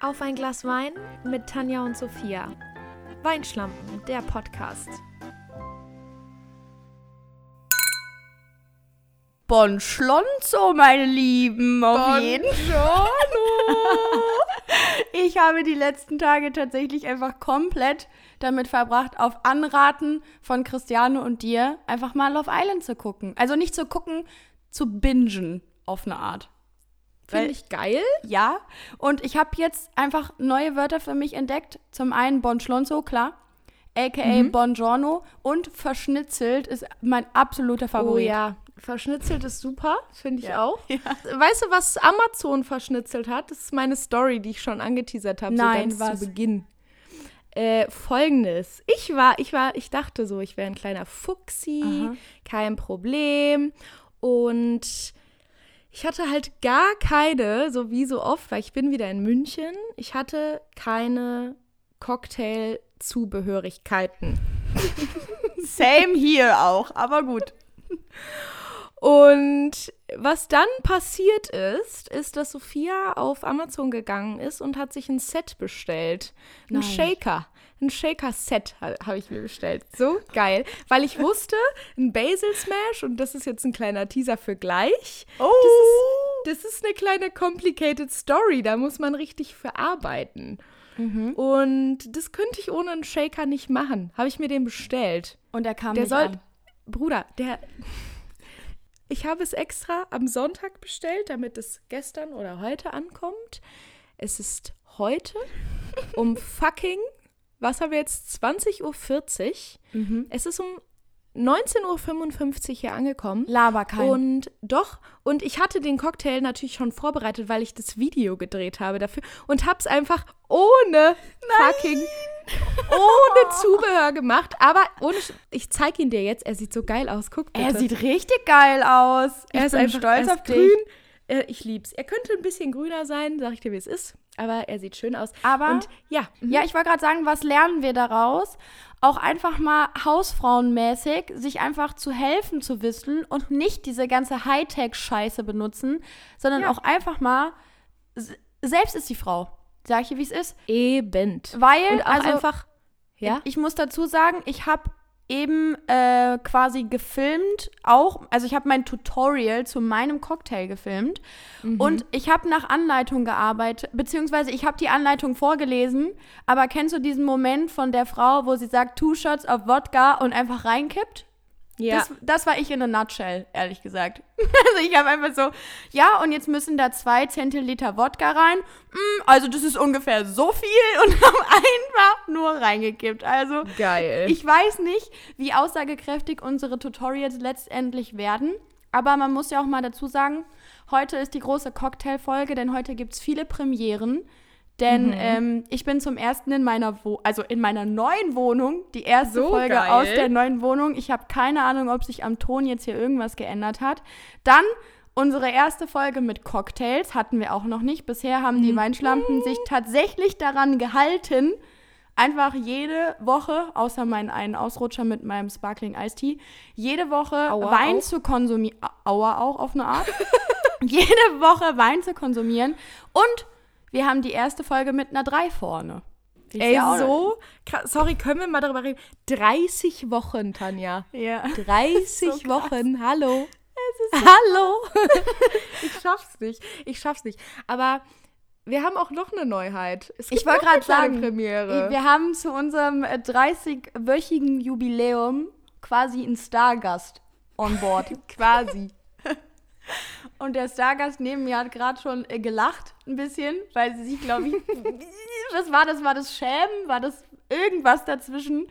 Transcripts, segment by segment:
Auf ein Glas Wein mit Tanja und Sophia. Weinschlampen, der Podcast. Bon Schlonzo, meine Lieben, auf Bon jeden Ich habe die letzten Tage tatsächlich einfach komplett damit verbracht, auf Anraten von Christiane und dir einfach mal Love Island zu gucken. Also nicht zu gucken, zu bingen auf eine Art. Finde ich geil. Ja, und ich habe jetzt einfach neue Wörter für mich entdeckt. Zum einen Bon Schlonzo, klar, aka Bongiorno und verschnitzelt ist mein absoluter Favorit. Oh ja, verschnitzelt ist super, finde ich Ja. auch. Weißt du, was Amazon verschnitzelt hat? Das ist meine Story, die ich schon angeteasert habe, so Nein, ganz was? zu Beginn. Äh, Folgendes. Ich war, ich war, ich dachte so, ich wäre ein kleiner Fuchsi, Aha. kein Problem. Und ich hatte halt gar keine, so wie so oft, weil ich bin wieder in München, ich hatte keine Cocktail-Zubehörigkeiten. Same hier auch, aber gut. Und was dann passiert ist, ist, dass Sophia auf Amazon gegangen ist und hat sich ein Set bestellt. Ein Nein. Shaker. Ein Shaker-Set ha habe ich mir bestellt. So geil. Weil ich wusste, ein Basil Smash, und das ist jetzt ein kleiner Teaser für gleich. Oh. Das ist eine kleine complicated Story. Da muss man richtig verarbeiten. Und das könnte ich ohne einen Shaker nicht machen. Habe ich mir den bestellt. Und er kam Der nicht soll. an. Bruder, der. Ich habe es extra am Sonntag bestellt, damit es gestern oder heute ankommt. Es ist heute um fucking, was haben wir jetzt? 20.40 Uhr. Mhm. Es ist um 19.55 Uhr hier angekommen. Laber kein. Und doch, und ich hatte den Cocktail natürlich schon vorbereitet, weil ich das Video gedreht habe dafür und hab's einfach ohne fucking ohne Zubehör gemacht, aber ohne Sch- ich zeig ihn dir jetzt, er sieht so geil aus. Guck bitte. er sieht richtig geil aus. er ich ist bin einfach stolz er ist auf dich. grün. Äh, ich lieb's. Er könnte ein bisschen grüner sein, sag ich dir, wie es ist, aber er sieht schön aus. Aber- und ja, Ja, ich wollte gerade sagen, was lernen wir daraus? Auch einfach mal hausfrauenmäßig, sich einfach zu helfen zu wissen und nicht diese ganze Hightech-Scheiße benutzen, sondern Ja. auch einfach mal, selbst ist die Frau. Sag ich dir, wie es ist. eben. Weil, Und also, einfach ja, ich muss dazu sagen, ich habe eben äh, quasi gefilmt, auch, also ich habe mein Tutorial zu meinem Cocktail gefilmt und ich habe nach Anleitung gearbeitet, beziehungsweise ich habe die Anleitung vorgelesen, aber kennst du diesen Moment von der Frau, wo sie sagt, two shots of Wodka und einfach reinkippt? Ja. Das, das war ich in a nutshell, ehrlich gesagt. Also ich habe einfach so, ja, und jetzt müssen da zwei Zentiliter Wodka rein. Mm, also das ist ungefähr so viel und haben einfach nur reingekippt. Also geil. ich weiß nicht, wie aussagekräftig unsere Tutorials letztendlich werden. Aber man muss ja auch mal dazu sagen, heute ist die große Cocktailfolge, denn heute gibt es viele Premieren. Denn ähm, ich bin zum ersten in meiner Wo also in meiner neuen Wohnung, die erste So Folge geil. aus der neuen Wohnung. Ich habe keine Ahnung, ob sich am Ton jetzt hier irgendwas geändert hat. Dann unsere erste Folge mit Cocktails hatten wir auch noch nicht. Bisher haben Mhm. die Weinschlampen sich tatsächlich daran gehalten, einfach jede Woche, außer meinen einen Ausrutscher mit meinem Sparkling Ice Tea, jede Woche Aua Wein auch. zu konsumieren. Aua auch auf eine Art. jede Woche Wein zu konsumieren. Und wir haben die erste Folge mit einer 3 vorne. Ist Ey, so krass. Sorry, können wir mal darüber reden? 30 Wochen, Tanja. Ja. 30 So. Wochen, hallo. Hallo. ich schaff's nicht. Ich schaff's nicht. Aber wir haben auch noch eine Neuheit. Ich wollte gerade sagen, Premiere. wir haben zu unserem äh, 30-wöchigen Jubiläum quasi einen Stargast on board. quasi. Und der Stargast neben mir hat gerade schon äh, gelacht, ein bisschen, weil sie sich, glaube ich, was war das? War das Schämen? War das irgendwas dazwischen?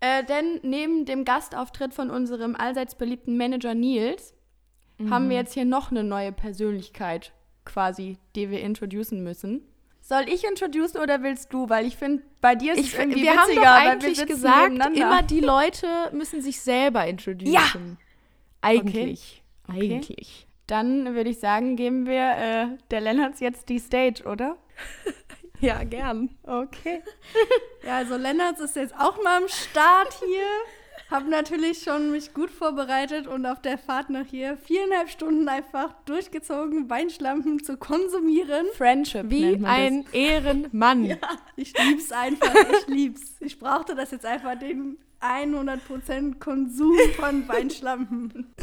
Äh, denn neben dem Gastauftritt von unserem allseits beliebten Manager Nils haben wir jetzt hier noch eine neue Persönlichkeit quasi, die wir introducen müssen. Soll ich introducen oder willst du? Weil ich finde, bei dir ist Ich, es irgendwie wir haben witziger, doch weil wir eigentlich sitzen gesagt, immer die Leute müssen sich selber introducen. Eigentlich. Okay. Eigentlich. Dann würde ich sagen, geben wir äh, der Lennarts jetzt die Stage, oder? Ja, gern. Okay. ja, also Lennarts ist jetzt auch mal am Start hier. habe natürlich schon mich gut vorbereitet und auf der Fahrt nach hier viereinhalb Stunden einfach durchgezogen, Weinschlampen zu konsumieren. Friendship Wie nennt man ein Ehrenmann. das. Ich lieb's einfach, ich lieb's. Ich brauchte das jetzt einfach, den 100% Konsum von Weinschlampen.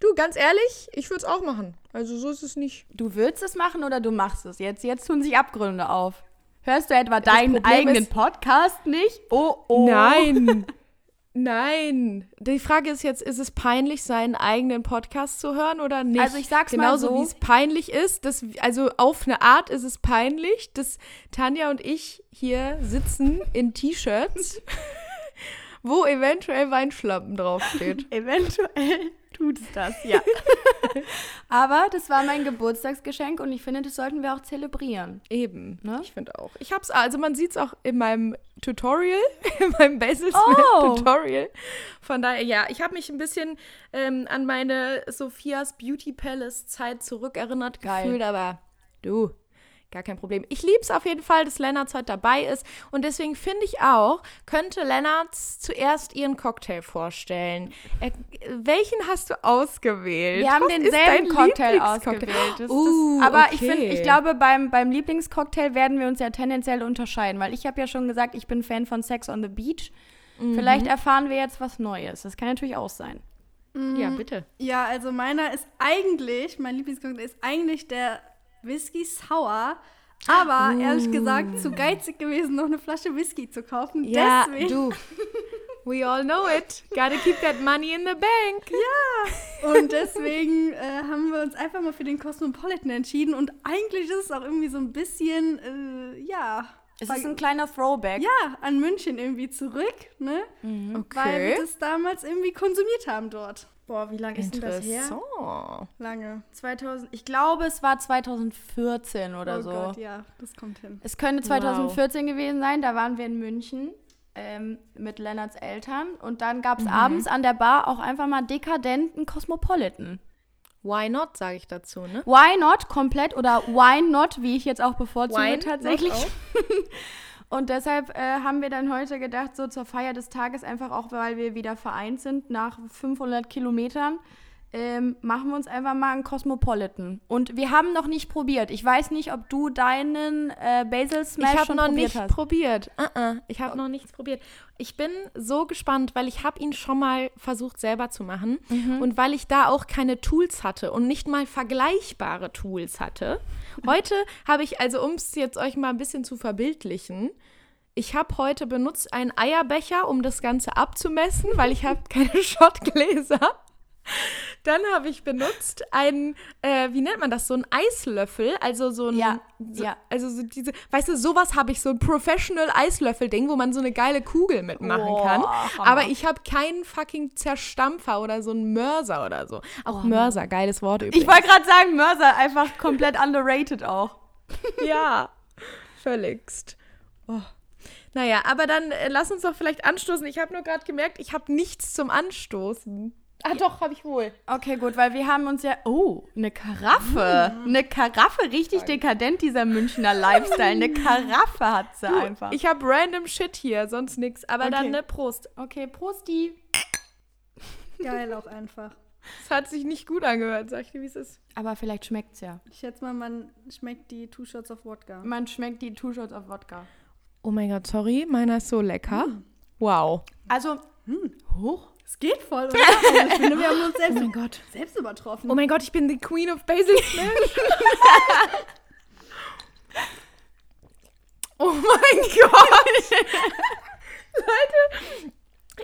Du, ganz ehrlich, ich würde es auch machen. Also so ist es nicht. Du willst es machen oder du machst es? Jetzt, jetzt tun sich Abgründe auf. Hörst du etwa deinen Problem eigenen Podcast nicht? Oh, oh. Nein. Nein. Die Frage ist jetzt, ist es peinlich, seinen eigenen Podcast zu hören oder nicht? Also ich sag's mal Genauso so. wie es peinlich ist, dass, also auf eine Art ist es peinlich, dass Tanja und ich hier sitzen in T-Shirts, wo eventuell Weinschlappen draufsteht. Eventuell tut es das, ja. Aber das war mein Geburtstagsgeschenk und ich finde, das sollten wir auch zelebrieren. Eben, Ne? ich finde auch. Ich hab's, also man sieht es auch in meinem Tutorial, in meinem Basil Oh. Smith Tutorial. Von daher, ja, ich habe mich ein bisschen ähm, an meine Sophias Beauty Palace Zeit zurückerinnert Geil. gefühlt, aber du, gar kein Problem. Ich lieb's auf jeden Fall, dass Lennartz heute dabei ist und deswegen finde ich auch, könnte Lennartz zuerst ihren Cocktail vorstellen. Er, welchen hast du ausgewählt? Wir haben Was denselben Cocktail ausgewählt. Das, Uh, das, aber ich okay. finde, ich glaube, beim, beim Lieblingscocktail werden wir uns ja tendenziell unterscheiden, weil ich habe ja schon gesagt, ich bin Fan von Sex on the Beach. Mhm. Vielleicht erfahren wir jetzt was Neues. Das kann natürlich auch sein. Ja, bitte. Ja, also meiner ist eigentlich, mein Lieblingscocktail ist eigentlich der Whisky Sour. Aber ehrlich gesagt, zu geizig gewesen, noch eine Flasche Whisky zu kaufen. Ja, Deswegen. du. We all know it. Gotta keep that money in the bank. Und deswegen äh, haben wir uns einfach mal für den Cosmopolitan entschieden. Und eigentlich ist es auch irgendwie so ein bisschen, äh, ja. Es ist ein kleiner Throwback. ja, an München irgendwie zurück, ne? Weil wir das damals irgendwie konsumiert haben dort. Boah, wie lange ist denn das her? Lange. 2000, ich glaube, es war 2014 oder oh so. Gott, ja, das kommt hin. Es könnte 2014 gewesen sein, da waren wir in München ähm, mit Lennarts Eltern und dann gab es abends an der Bar auch einfach mal dekadenten Cosmopolitan. Why not, sage ich dazu, ne? Why not komplett oder why not, wie ich jetzt auch bevorzuge Wine tatsächlich. not Und deshalb äh, haben wir dann heute gedacht, so zur Feier des Tages, einfach auch, weil wir wieder vereint sind nach 500 Kilometern, ähm, machen wir uns einfach mal einen Cosmopolitan. Und wir haben noch nicht probiert. Ich weiß nicht, ob du deinen äh, Basil Smash Ich habe schon noch probiert nicht hast. probiert. Uh -uh. Ich habe noch nichts probiert. Ich bin so gespannt, weil ich habe ihn schon mal versucht selber zu machen Mhm. und weil ich da auch keine Tools hatte und nicht mal vergleichbare Tools hatte. Heute habe ich also, um es jetzt euch mal ein bisschen zu verbildlichen, ich habe heute benutzt einen Eierbecher, um das Ganze abzumessen, weil ich habe keine Schottgläser. Dann habe ich benutzt einen, äh, wie nennt man das, so einen Eislöffel, also so ein, Ja, so, ja. also so diese, weißt du, sowas habe ich, so ein Professional Eislöffel-Ding, wo man so eine geile Kugel mitmachen Boah, kann. Hammer. Aber ich habe keinen fucking Zerstampfer oder so einen Mörser oder so. Auch Mörser, geiles Wort übrigens. Ich wollte gerade sagen, Mörser, einfach komplett underrated auch. ja, völligst. Oh. Naja, aber dann äh, lass uns doch vielleicht anstoßen. Ich habe nur gerade gemerkt, ich habe nichts zum Anstoßen. Ah, doch, habe ich wohl. Okay, gut, weil wir haben uns ja. Oh, eine Karaffe. Eine Karaffe, richtig dekadent, dieser Münchner Lifestyle. Eine Karaffe hat sie einfach. Ich habe random Shit hier, sonst nix. Aber dann, Okay. ne, Prost. okay, Prosti. Geil auch einfach. Es hat sich nicht gut angehört, sag ich dir, wie es ist. Aber vielleicht schmeckt's ja. Ich schätze mal, man schmeckt die Two Shots of Wodka. Man schmeckt die Two Shots of Wodka. Oh mein Gott, sorry, meiner ist so lecker. Wow. Also, Hoch. Es geht voll, oder? Also ich finde, wir haben uns selbst, Oh mein Gott. selbst übertroffen. Oh mein Gott, ich bin die Queen of Basil oh mein Gott. Leute,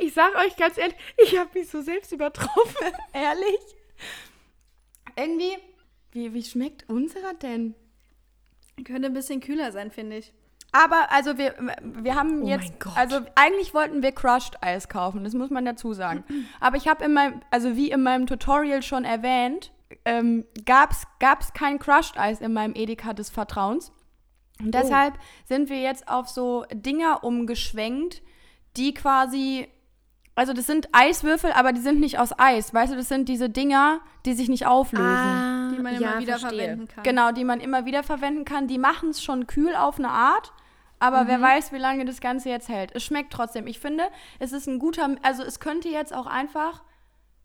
ich sag euch ganz ehrlich, ich habe mich so selbst übertroffen. ehrlich? Irgendwie, wie, wie schmeckt unserer denn? Könnte ein bisschen kühler sein, finde ich. Aber also wir, wir haben Oh jetzt, also eigentlich wollten wir Crushed Eis kaufen, das muss man dazu sagen. Aber ich habe in meinem, also wie in meinem Tutorial schon erwähnt, ähm, gab's gab's kein Crushed Eis in meinem Edeka des Vertrauens. Und deshalb sind wir jetzt auf so Dinger umgeschwenkt, die quasi, also das sind Eiswürfel, aber die sind nicht aus Eis, weißt du, das sind diese Dinger, die sich nicht auflösen. Die man immer wieder verwenden kann. Genau, die man immer wieder verwenden kann. Die machen es schon kühl auf eine Art, aber wer weiß, wie lange das Ganze jetzt hält. Es schmeckt trotzdem. Ich finde, es ist ein guter, also es könnte jetzt auch einfach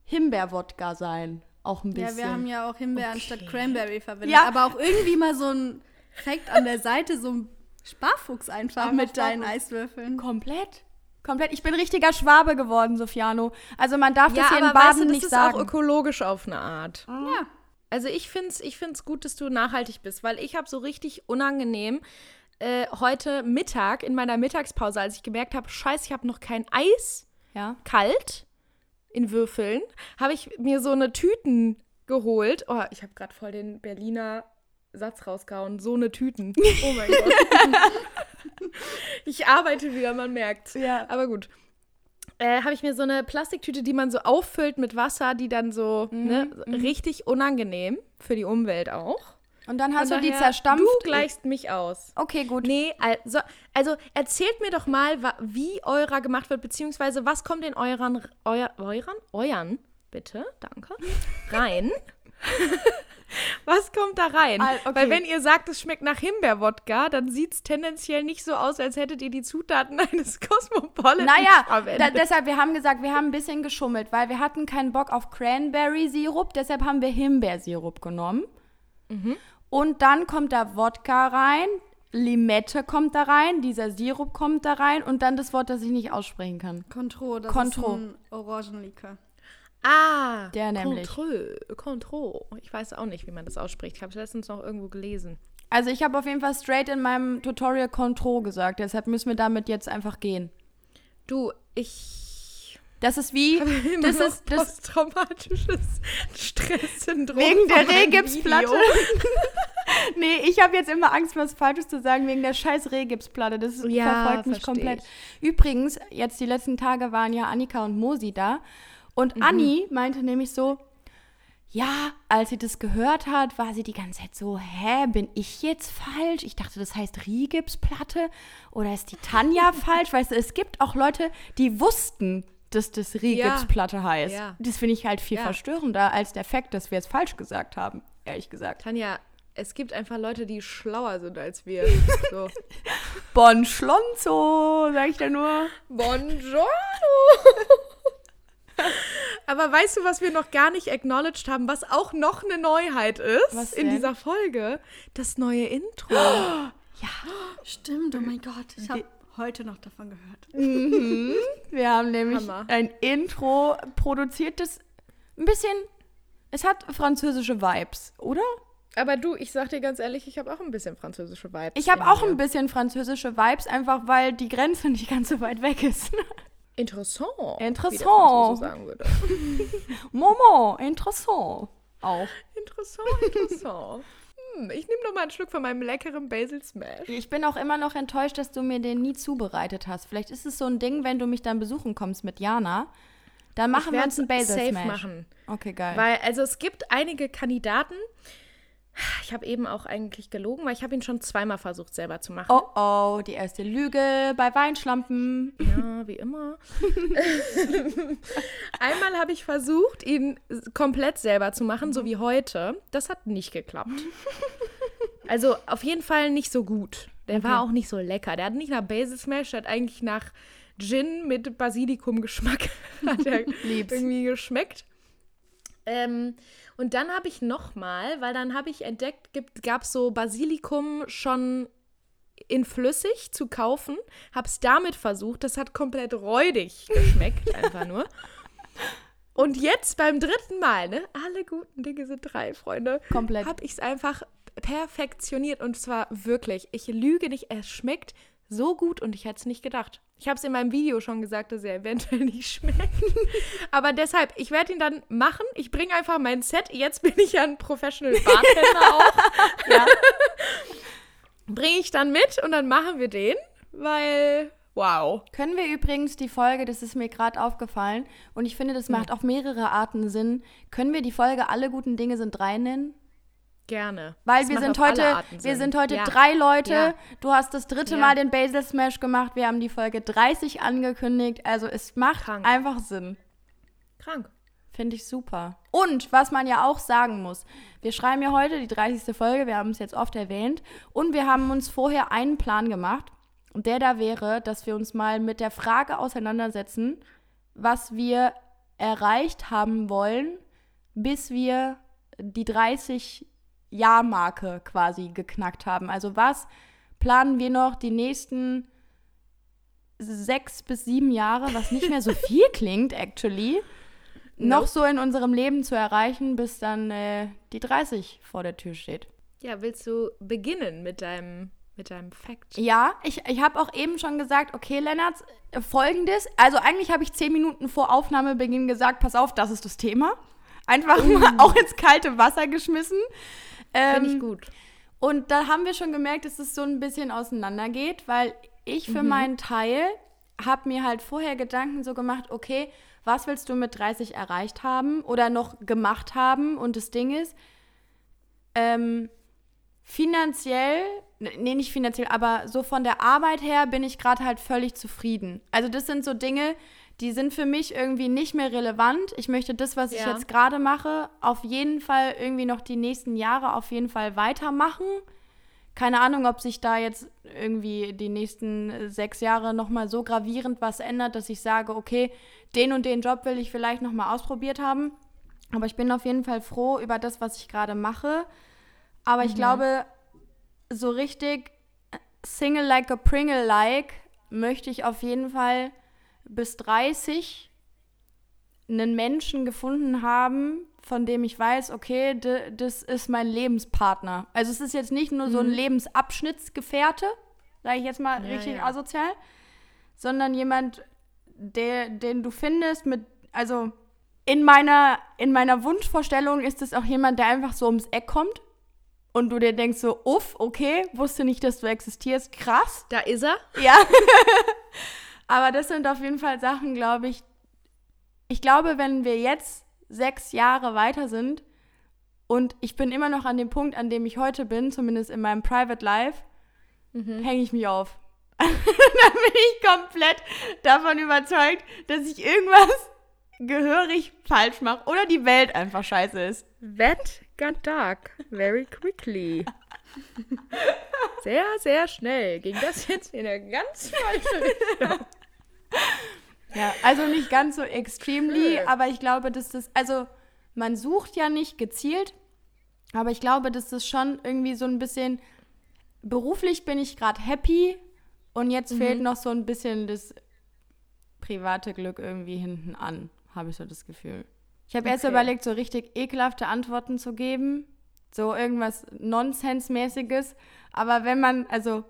Himbeerwodka sein. Auch ein bisschen. Ja, wir haben ja auch Himbeer anstatt Cranberry verwendet. Ja. Aber auch irgendwie mal so ein Fact an der Seite, so ein Sparfuchs einfach mit deinen Sparfuchs. Eiswürfeln. Komplett. Komplett. Ich bin richtiger Schwabe geworden, Sofiano. Also man darf Ja, das hier aber in Baden weißt du, das nicht ist sagen. auch ökologisch auf eine Art. Ja. Also ich finde es ich find's gut, dass du nachhaltig bist, weil ich habe so richtig unangenehm äh, heute Mittag, in meiner Mittagspause, als ich gemerkt habe, scheiße, ich habe noch kein Eis ja. kalt in Würfeln, habe ich mir so eine Tüten geholt. Oh, ich habe gerade voll den Berliner Satz rausgehauen. So eine Tüten. Oh mein Gott. ich arbeite wieder, man merkt. Ja. Aber gut. Äh, habe ich mir so eine Plastiktüte, die man so auffüllt mit Wasser, die dann so ne, richtig unangenehm für die Umwelt auch. Und dann hast Von du die zerstampft. Du gleichst mich aus. Okay, gut. Nee, also, also erzählt mir doch mal, wie eurer gemacht wird, beziehungsweise was kommt in euren, euer, euren, euren, bitte, danke, rein. was kommt da rein? Al- okay. Weil wenn ihr sagt, es schmeckt nach Himbeerwodka, dann sieht es tendenziell nicht so aus, als hättet ihr die Zutaten eines Cosmopolitans Naja, da, deshalb, wir haben gesagt, wir haben ein bisschen geschummelt, weil wir hatten keinen Bock auf Cranberry-Sirup, deshalb haben wir Himbeersirup genommen. Mhm. Und dann kommt da Wodka rein, Limette kommt da rein, dieser Sirup kommt da rein und dann das Wort, das ich nicht aussprechen kann. Contro, das Contro. ist ein Orangenlikör. ah, Der nämlich. Control, Control. Ich weiß auch nicht, wie man das ausspricht. Ich habe es letztens noch irgendwo gelesen. Also ich habe auf jeden Fall straight in meinem Tutorial Contro gesagt, deshalb müssen wir damit jetzt einfach gehen. Du, ich Das ist wie, das ist, das, posttraumatisches Stresssyndrom. Wegen der Rehgipsplatte. Nee, ich habe jetzt immer Angst, was Falsches zu sagen, wegen der scheiß Rehgipsplatte. Das Ja, verfolgt mich komplett. ich. Übrigens, jetzt die letzten Tage waren ja Annika und Mosi da. Und Anni meinte nämlich so, ja, als sie das gehört hat, war sie die ganze Zeit so, hä, bin ich jetzt falsch? Ich dachte, das heißt Rehgipsplatte oder ist die Tanja falsch? Weißt du, es gibt auch Leute, die wussten, dass das Rehgipsplatte heißt. Ja. Das finde ich halt viel Ja. verstörender als der Fakt, dass wir es falsch gesagt haben, ehrlich gesagt. Tanja, es gibt einfach Leute, die schlauer sind als wir. So. Bon Schlonzo, sag ich da nur. Buongiorno! Aber weißt du, was wir noch gar nicht acknowledged haben, was auch noch eine Neuheit ist Was in dieser Folge? Das neue Intro. Stimmt, oh mein Gott. Ich habe heute noch davon gehört. Wir haben nämlich Hammer. ein Intro produziert, das ein bisschen, es hat französische Vibes, oder? Aber du, ich sag dir ganz ehrlich, ich habe auch ein bisschen französische Vibes. Ich habe auch mir. ein bisschen französische Vibes, einfach weil die Grenze nicht ganz so weit weg ist. Interessant. Wie der Interessant. Franzose sagen würde. Momo, interessant. Auch. Interessant, interessant. Hm, ich nehme noch mal einen Schluck von meinem leckeren Basil Smash. Ich bin auch immer noch enttäuscht, dass du mir den nie zubereitet hast. Vielleicht ist es so ein Ding, wenn du mich dann besuchen kommst mit Jana. Dann machen wir uns einen Basil safe Smash. machen. Okay, geil. Weil, also es gibt einige Kandidaten. Ich habe eben auch eigentlich gelogen, weil ich habe ihn schon zweimal versucht, selber zu machen. oh oh, die erste Lüge bei Weinschlampen. Ja, wie immer. Einmal habe ich versucht, ihn komplett selber zu machen, so wie heute. Das hat nicht geklappt. Also auf jeden Fall nicht so gut. Der war auch nicht so lecker. Der hat nicht nach Basil Smash, der hat eigentlich nach Gin mit Basilikum-Geschmack er irgendwie geschmeckt. Ähm, und dann habe ich noch mal, weil dann habe ich entdeckt, gab es so Basilikum schon in flüssig zu kaufen, habe es damit versucht. Das hat komplett räudig geschmeckt, einfach nur. Und jetzt beim dritten Mal, ne? Alle guten Dinge sind drei, Freunde. Komplett. Habe ich es einfach perfektioniert und zwar wirklich. Ich lüge nicht, es schmeckt so gut und ich hätte es nicht gedacht. Ich habe es in meinem Video schon gesagt, dass er eventuell nicht schmeckt. Aber deshalb, ich werde ihn dann machen. Ich bringe einfach mein Set. Jetzt bin ich ja ein Professional Bartender auch. Ja. Bringe ich dann mit und dann machen wir den, weil, wow. Können wir übrigens die Folge, das ist mir gerade aufgefallen, und ich finde, das macht auf mehrere Arten Sinn, können wir die Folge Alle guten Dinge sind drei nennen? Gerne. Weil Das wir sind heute, wir sind heute Ja. drei Leute. Ja. Du hast das dritte Ja. Mal den Basil Smash gemacht. Wir haben die Folge 30 angekündigt. Also es macht Krank. einfach Sinn. Krank. Finde ich super. Und was man ja auch sagen muss, wir schreiben ja heute die 30. Folge, wir haben es jetzt oft erwähnt, und wir haben uns vorher einen Plan gemacht. der da wäre, dass wir uns mal mit der Frage auseinandersetzen, was wir erreicht haben wollen, bis wir die 30-Jahr-Marke quasi geknackt haben. Also was planen wir noch die nächsten sechs bis sieben Jahre, was nicht mehr so viel klingt, actually, noch so in unserem Leben zu erreichen, bis dann äh, die 30 vor der Tür steht. Ja, willst du beginnen mit deinem, mit deinem Fact? Ja, ich, ich habe auch eben schon gesagt, okay, Lennart, folgendes. Also eigentlich habe ich zehn Minuten vor Aufnahmebeginn gesagt, pass auf, das ist das Thema. Einfach mal auch ins kalte Wasser geschmissen. Finde Ähm, ich gut. Und da haben wir schon gemerkt, dass es so ein bisschen auseinandergeht, weil ich für meinen Teil habe mir halt vorher Gedanken so gemacht, okay, was willst du mit 30 erreicht haben oder noch gemacht haben? Und das Ding ist, ähm, finanziell, nee, nicht finanziell, aber so von der Arbeit her bin ich gerade halt völlig zufrieden. Also das sind so Dinge, die sind für mich irgendwie nicht mehr relevant. Ich möchte das, was ich Ja. jetzt gerade mache, auf jeden Fall irgendwie noch die nächsten Jahre auf jeden Fall weitermachen. Keine Ahnung, ob sich da jetzt irgendwie die nächsten sechs Jahre nochmal so gravierend was ändert, dass ich sage, okay, den und den Job will ich vielleicht nochmal ausprobiert haben. Aber ich bin auf jeden Fall froh über das, was ich gerade mache. Aber ich glaube, so richtig Single like a Pringle like möchte ich auf jeden Fall bis 30 einen Menschen gefunden haben, von dem ich weiß, okay, das ist mein Lebenspartner. Also es ist jetzt nicht nur so ein Lebensabschnittsgefährte, sage ich jetzt mal Ja, richtig ja. asozial, sondern jemand, der, den du findest mit, also in meiner, in meiner Wunschvorstellung ist es auch jemand, der einfach so ums Eck kommt und du dir denkst so, uff, okay, wusste nicht, dass du existierst, krass. Da ist er. Ja. Aber das sind auf jeden Fall Sachen, glaube ich. Ich glaube, wenn wir jetzt sechs Jahre weiter sind und ich bin immer noch an dem Punkt, an dem ich heute bin, zumindest in meinem Private Life, hänge ich mich auf. Dann bin ich komplett davon überzeugt, dass ich irgendwas gehörig falsch mache oder die Welt einfach scheiße ist. That got dark very quickly. Sehr, sehr schnell ging das jetzt in eine ganz falsche Richtung. Ja, also nicht ganz so extremely, Nö. aber ich glaube, dass das, also man sucht ja nicht gezielt, aber ich glaube, dass das schon irgendwie so ein bisschen, beruflich bin ich gerade happy und jetzt fehlt noch so ein bisschen das private Glück irgendwie hinten an, habe ich so das Gefühl. Ich habe erst Okay. überlegt, so richtig ekelhafte Antworten zu geben, so irgendwas Nonsensmäßiges, aber wenn man, also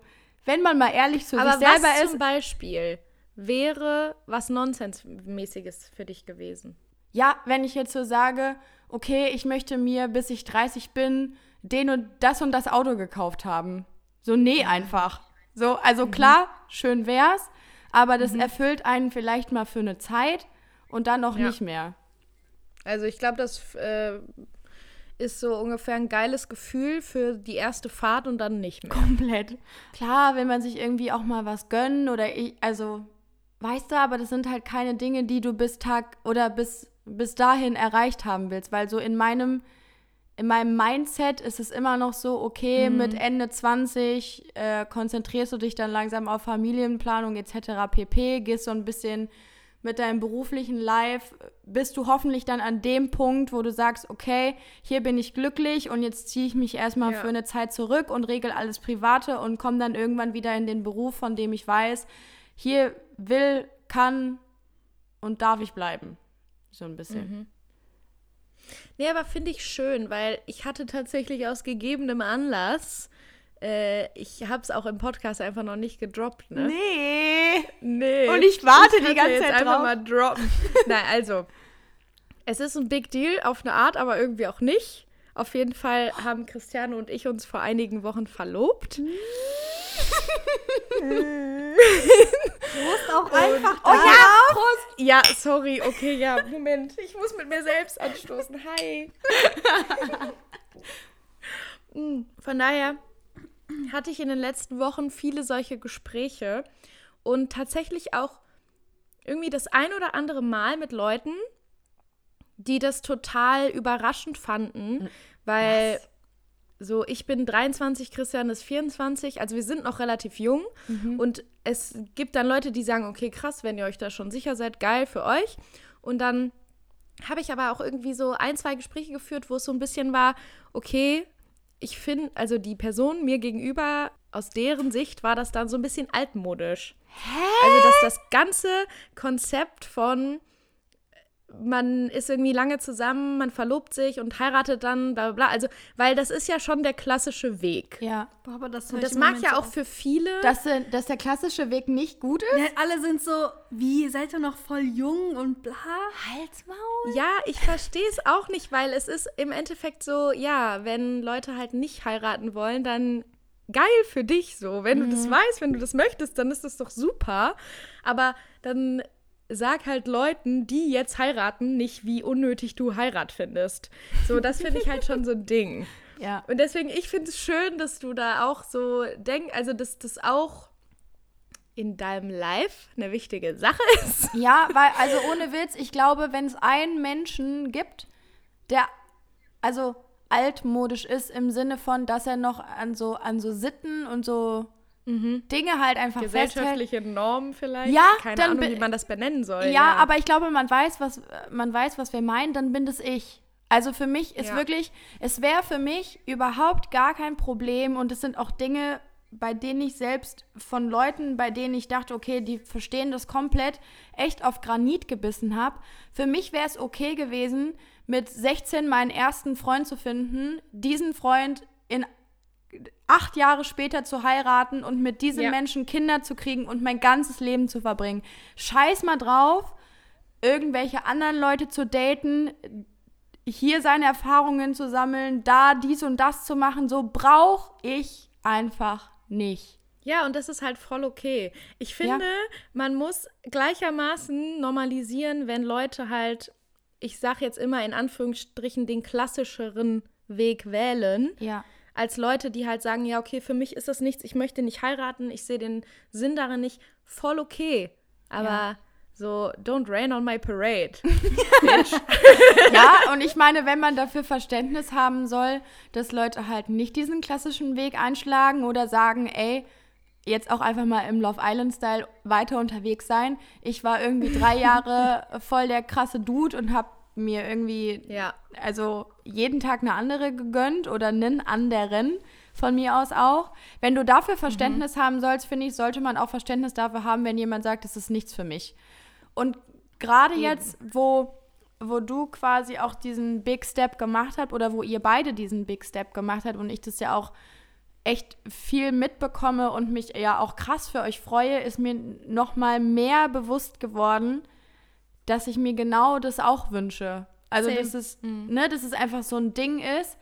wenn man mal ehrlich zu Aber sich selber was ist, zum Beispiel wäre was Nonsensmäßiges für dich gewesen? Ja, wenn ich jetzt so sage, okay, ich möchte mir, bis ich 30 bin, den und das und das Auto gekauft haben. So, nee, einfach. So, also klar, schön wär's, aber das erfüllt einen vielleicht mal für eine Zeit und dann auch Ja. nicht mehr. Also ich glaube, das äh, ist so ungefähr ein geiles Gefühl für die erste Fahrt und dann nicht mehr. Komplett. Klar, will man sich irgendwie auch mal was gönnen oder ich, also, weißt du, aber das sind halt keine Dinge, die du bis Tag oder bis, bis dahin erreicht haben willst, weil so in meinem, in meinem Mindset ist es immer noch so, okay, mit Ende 20 äh, konzentrierst du dich dann langsam auf Familienplanung etc. pp, gehst so ein bisschen mit deinem beruflichen Life, bist du hoffentlich dann an dem Punkt, wo du sagst, okay, hier bin ich glücklich und jetzt ziehe ich mich erstmal Ja. für eine Zeit zurück und regel alles Private und komme dann irgendwann wieder in den Beruf, von dem ich weiß, hier will, kann und darf ich bleiben. So ein bisschen. Nee, aber finde ich schön, weil ich hatte tatsächlich aus gegebenem Anlass, äh, ich habe es auch im Podcast einfach noch nicht gedroppt, ne? Nee. Nee. Ich warte die kann's ganze jetzt Zeit einfach drauf. mal droppen. Nein, also, es ist ein Big Deal auf eine Art, aber irgendwie auch nicht. Auf jeden Fall haben Christiane und ich uns vor einigen Wochen verlobt. Prost auch einfach Oh ja, Prost! Ja, sorry, okay, ja, Moment. Ich muss mit mir selbst anstoßen. Hi. Mm, Von daher hatte ich in den letzten Wochen viele solche Gespräche und tatsächlich auch irgendwie das ein oder andere Mal mit Leuten, die das total überraschend fanden, weil so, ich bin 23, Christian ist 24, also wir sind noch relativ jung und es gibt dann Leute, die sagen, okay, krass, wenn ihr euch da schon sicher seid, geil für euch. Und dann habe ich aber auch irgendwie so ein, zwei Gespräche geführt, wo es so ein bisschen war, okay, ich finde, also die Person mir gegenüber, aus deren Sicht war das dann so ein bisschen altmodisch. Hä? Also, dass das ganze Konzept von man ist irgendwie lange zusammen, man verlobt sich und heiratet dann, bla bla bla. Also, weil das ist ja schon der klassische Weg. Ja. Boah, aber das, Und ich das mag Moment ja auch für viele. Dass, äh, dass der klassische Weg nicht gut ist? Ja, alle sind so, wie, seid ihr noch voll jung und bla? Halsmaul? Ja, ich verstehe es auch nicht, weil es ist im Endeffekt so, ja, wenn Leute halt nicht heiraten wollen, dann geil für dich so. Wenn du das weißt, wenn du das möchtest, dann ist das doch super. Aber dann sag halt Leuten, die jetzt heiraten, nicht, wie unnötig du Heirat findest. So, das finde ich halt schon so ein Ding. Ja. Und deswegen, ich finde es schön, dass du da auch so denkst, also dass das auch in deinem Life eine wichtige Sache ist. Ja, weil, also ohne Witz, ich glaube, wenn es einen Menschen gibt, der also altmodisch ist im Sinne von, dass er noch an so, an so Sitten und so Dinge halt einfach festhält. Gesellschaftliche Normen vielleicht. Ja, Keine Ahnung, wie man das benennen soll. Ja, aber ich glaube, man weiß, was man weiß, was wir meinen, dann bin das ich. Also für mich ist Ja. wirklich, es wäre für mich überhaupt gar kein Problem und es sind auch Dinge, bei denen ich selbst von Leuten, bei denen ich dachte, okay, die verstehen das komplett, echt auf Granit gebissen habe. Für mich wäre es okay gewesen, mit 16 meinen ersten Freund zu finden, diesen Freund in acht Jahre später zu heiraten und mit diesem Ja. Menschen Kinder zu kriegen und mein ganzes Leben zu verbringen. Scheiß mal drauf, irgendwelche anderen Leute zu daten, hier seine Erfahrungen zu sammeln, da dies und das zu machen, so brauche ich einfach nicht. Ja, und das ist halt voll okay. Ich finde, man muss gleichermaßen normalisieren, wenn Leute halt, ich sag jetzt immer in Anführungsstrichen, den klassischeren Weg wählen, Ja. als Leute, die halt sagen, ja, okay, für mich ist das nichts, ich möchte nicht heiraten, ich sehe den Sinn darin nicht, voll okay. Aber Ja. so, don't rain on my parade. Ja, und ich meine, wenn man dafür Verständnis haben soll, dass Leute halt nicht diesen klassischen Weg einschlagen oder sagen, ey, jetzt auch einfach mal im Love Island-Style weiter unterwegs sein. Ich war irgendwie drei Jahre voll der krasse Dude und habe mir irgendwie, Ja. also jeden Tag eine andere gegönnt oder einen anderen von mir aus auch. Wenn du dafür Verständnis haben sollst, finde ich, sollte man auch Verständnis dafür haben, wenn jemand sagt, das ist nichts für mich. Und gerade jetzt, wo, wo du quasi auch diesen Big Step gemacht hast oder wo ihr beide diesen Big Step gemacht habt und ich das ja auch echt viel mitbekomme und mich ja auch krass für euch freue, ist mir noch mal mehr bewusst geworden, dass ich mir genau das auch wünsche. Also, Same. dass es, ne, dass es einfach so ein Ding ist,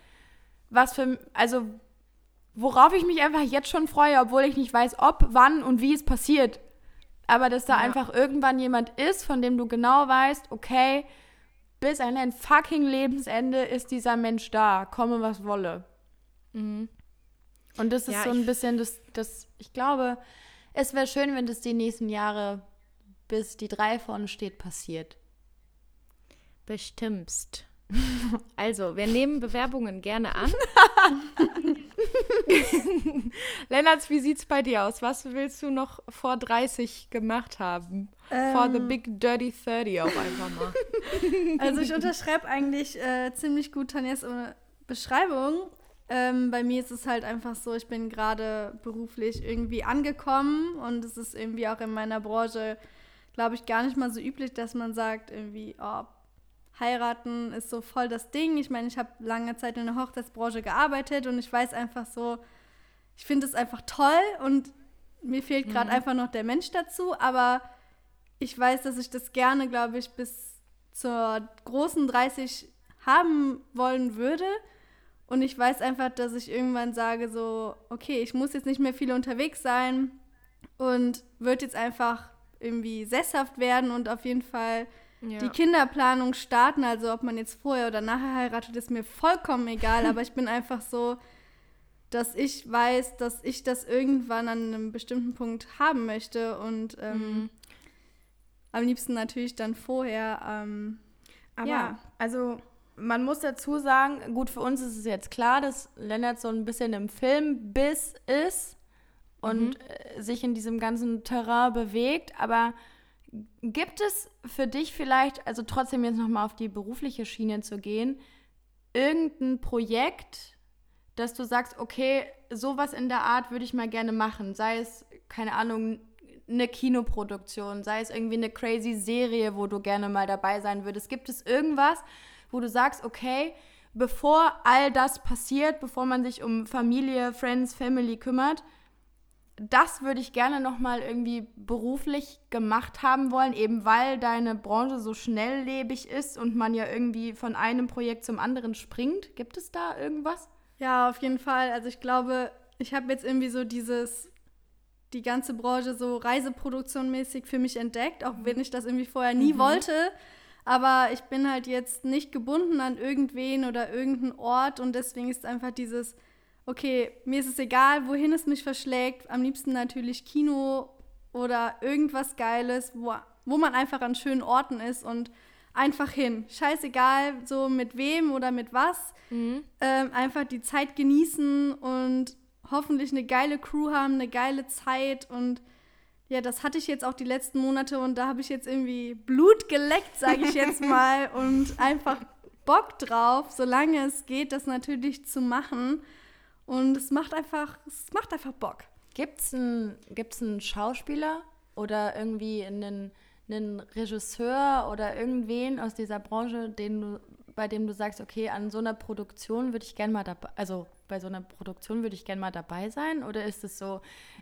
was für, also, worauf ich mich einfach jetzt schon freue, obwohl ich nicht weiß, ob, wann und wie es passiert. Aber dass da Ja. einfach irgendwann jemand ist, von dem du genau weißt, okay, bis an ein fucking Lebensende ist dieser Mensch da, komme was wolle. Und das ist Ja, so ein bisschen das, das, ich glaube, es wäre schön, wenn das die nächsten Jahre, bis die drei vorne steht, passiert. Bestimmst. Also, wir nehmen Bewerbungen gerne an. Lennart, wie sieht's bei dir aus? Was willst du noch vor 30 gemacht haben? For the Ähm. big dirty 30 auch einfach mal. Also ich unterschreibe eigentlich äh, ziemlich gut Tanjas äh, Beschreibung. Ähm, bei mir ist es halt einfach so, ich bin gerade beruflich irgendwie angekommen und es ist irgendwie auch in meiner Branche, glaube ich, gar nicht mal so üblich, dass man sagt, irgendwie, oh, heiraten ist so voll das Ding. Ich meine, ich habe lange Zeit in der Hochzeitsbranche gearbeitet und ich weiß einfach so, ich finde es einfach toll und mir fehlt gerade einfach noch der Mensch dazu, aber ich weiß, dass ich das gerne, glaube ich, bis zur großen 30 haben wollen würde. Und ich weiß einfach, dass ich irgendwann sage, so, okay, ich muss jetzt nicht mehr viel unterwegs sein und wird jetzt einfach irgendwie sesshaft werden und auf jeden Fall Ja. die Kinderplanung starten. Also ob man jetzt vorher oder nachher heiratet, ist mir vollkommen egal. aber ich bin einfach so, dass ich weiß, dass ich das irgendwann an einem bestimmten Punkt haben möchte und ähm, am liebsten natürlich dann vorher. Ähm, Aber, Ja. also, man muss dazu sagen, gut, für uns ist es jetzt klar, dass Lennart so ein bisschen im Filmbiss ist und mhm. sich in diesem ganzen Terrain bewegt, aber gibt es für dich vielleicht, also trotzdem jetzt nochmal auf die berufliche Schiene zu gehen, irgendein Projekt, dass du sagst, okay, sowas in der Art würde ich mal gerne machen, sei es, keine Ahnung, eine Kinoproduktion, sei es irgendwie eine crazy Serie, wo du gerne mal dabei sein würdest. Gibt es irgendwas, wo du sagst, okay, bevor all das passiert, bevor man sich um Familie, Friends, Family kümmert, das würde ich gerne noch mal irgendwie beruflich gemacht haben wollen, eben weil deine Branche so schnelllebig ist und man ja irgendwie von einem Projekt zum anderen springt. Gibt es da irgendwas? Ja, auf jeden Fall. Also ich glaube, ich habe jetzt irgendwie so dieses die ganze Branche so Reiseproduktion mäßig für mich entdeckt, auch wenn ich das irgendwie vorher nie mhm. wollte. Aber ich bin halt jetzt nicht gebunden an irgendwen oder irgendeinen Ort und deswegen ist einfach dieses, okay, mir ist es egal, wohin es mich verschlägt. Am liebsten natürlich Kino oder irgendwas Geiles, wo, wo man einfach an schönen Orten ist und einfach hin. Scheißegal, so mit wem oder mit was. Mhm. Ähm, einfach die Zeit genießen und hoffentlich eine geile Crew haben, eine geile Zeit und ja, das hatte ich jetzt auch die letzten Monate und da habe ich jetzt irgendwie Blut geleckt, sage ich jetzt mal, und einfach Bock drauf, solange es geht, das natürlich zu machen. Und es macht einfach, es macht einfach Bock. Gibt es einen, gibt's einen Schauspieler oder irgendwie einen, einen Regisseur oder irgendwen aus dieser Branche, den du, bei dem du sagst, okay, an so einer Produktion würde ich gerne mal dabei, also bei so einer Produktion würde ich gerne mal dabei sein? Oder ist es so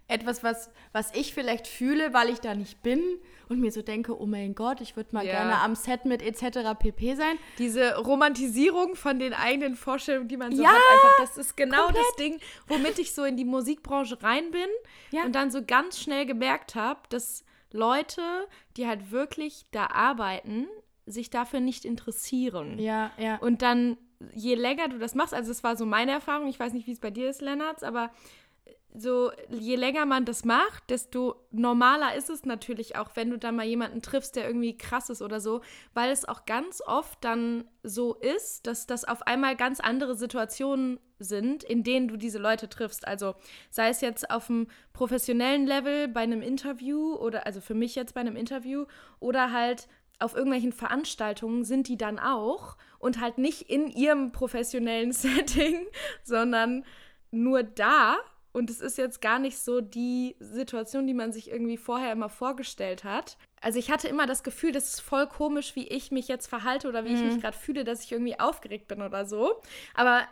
etwas, was, was ich vielleicht fühle, weil ich da nicht bin und mir so denke, oh mein Gott, ich würde mal ja. gerne am Set mit etc. pp sein? Diese Romantisierung von den eigenen Vorstellungen, die man so ja, hat, einfach, das ist genau komplett. das Ding, womit ich so in die Musikbranche rein bin ja. und dann so ganz schnell gemerkt habe, dass Leute, die halt wirklich da arbeiten, sich dafür nicht interessieren. Ja, ja. Und dann je länger du das machst, also es war so meine Erfahrung, ich weiß nicht, wie es bei dir ist, Lennart, aber so je länger man das macht, desto normaler ist es natürlich auch, wenn du da mal jemanden triffst, der irgendwie krass ist oder so, weil es auch ganz oft dann so ist, dass das auf einmal ganz andere Situationen sind, in denen du diese Leute triffst. Also sei es jetzt auf einem professionellen Level bei einem Interview oder also für mich jetzt bei einem Interview oder halt auf irgendwelchen Veranstaltungen sind die dann auch und halt nicht in ihrem professionellen Setting, sondern nur da. Und es ist jetzt gar nicht so die Situation, die man sich irgendwie vorher immer vorgestellt hat. Also ich hatte immer das Gefühl, das ist voll komisch, wie ich mich jetzt verhalte oder wie mhm. ich mich mhm. gerade fühle, dass ich irgendwie aufgeregt bin oder so. Aber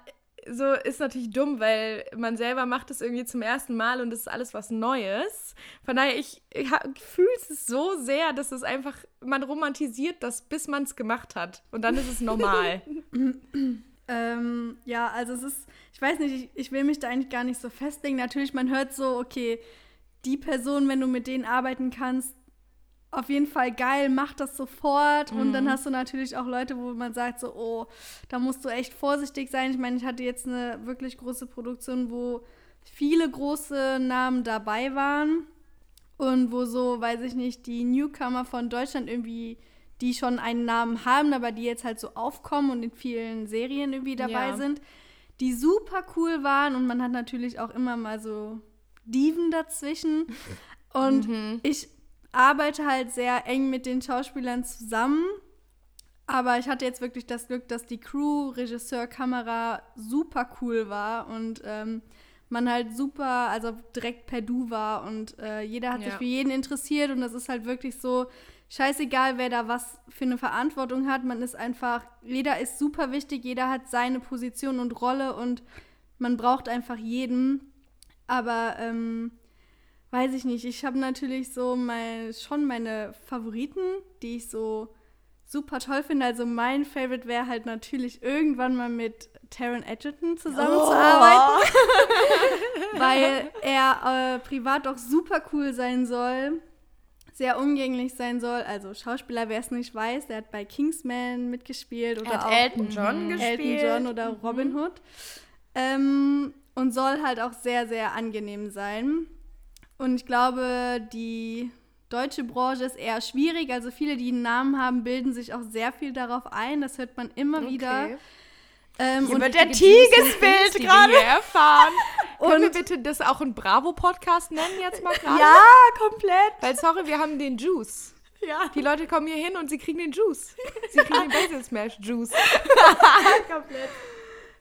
so ist natürlich dumm, weil man selber macht es irgendwie zum ersten Mal und es ist alles was Neues. Von daher, ich, ich fühle es so sehr, dass es einfach, man romantisiert das, bis man es gemacht hat. Und dann ist es normal. ähm, ja, also es ist, ich weiß nicht, ich, ich will mich da eigentlich gar nicht so festlegen. Natürlich, man hört so, okay, die Person, wenn du mit denen arbeiten kannst, auf jeden Fall geil, mach das sofort. Mhm. Und dann mhm. hast du natürlich auch Leute, wo man sagt, so, oh, da musst du echt vorsichtig sein. Ich meine, ich hatte jetzt eine wirklich große Produktion, wo viele große Namen dabei waren. Und wo so, weiß ich nicht, die Newcomer von Deutschland irgendwie, die schon einen Namen haben, aber die jetzt halt so aufkommen und in vielen Serien irgendwie dabei ja. sind, die super cool waren. Und man hat natürlich auch immer mal so Diven dazwischen. Und mhm. ich arbeite halt sehr eng mit den Schauspielern zusammen. Aber ich hatte jetzt wirklich das Glück, dass die Crew, Regisseur, Kamera super cool war und ähm, man halt super, also direkt per Du war und äh, jeder hat ja. sich für jeden interessiert und das ist halt wirklich so scheißegal, wer da was für eine Verantwortung hat. Man ist einfach, jeder ist super wichtig, jeder hat seine Position und Rolle und man braucht einfach jeden. Aber ähm, weiß ich nicht. Ich habe natürlich so mein, schon meine Favoriten, die ich so super toll finde. Also mein Favorite wäre halt natürlich irgendwann mal mit Taron Edgerton zusammenzuarbeiten, oh. weil er äh, privat auch super cool sein soll, sehr umgänglich sein soll. Also Schauspieler, wer es nicht weiß, der hat bei Kingsman mitgespielt oder auch Elton John mhm. gespielt. Elton John oder mhm. Robin Hood. Ähm, und soll halt auch sehr, sehr angenehm sein. Und ich glaube, die deutsche Branche ist eher schwierig. Also viele, die einen Namen haben, bilden sich auch sehr viel darauf ein. Das hört man immer wieder. Ähm, Hier und wird der die gerade. erfahren. Können wir bitte das auch ein Bravo-Podcast nennen jetzt mal gerade? Ja, komplett. Weil, sorry, wir haben den Juice. Ja, Die Leute kommen hier hin und sie kriegen den Juice. Sie kriegen den Basil Smash Juice. komplett.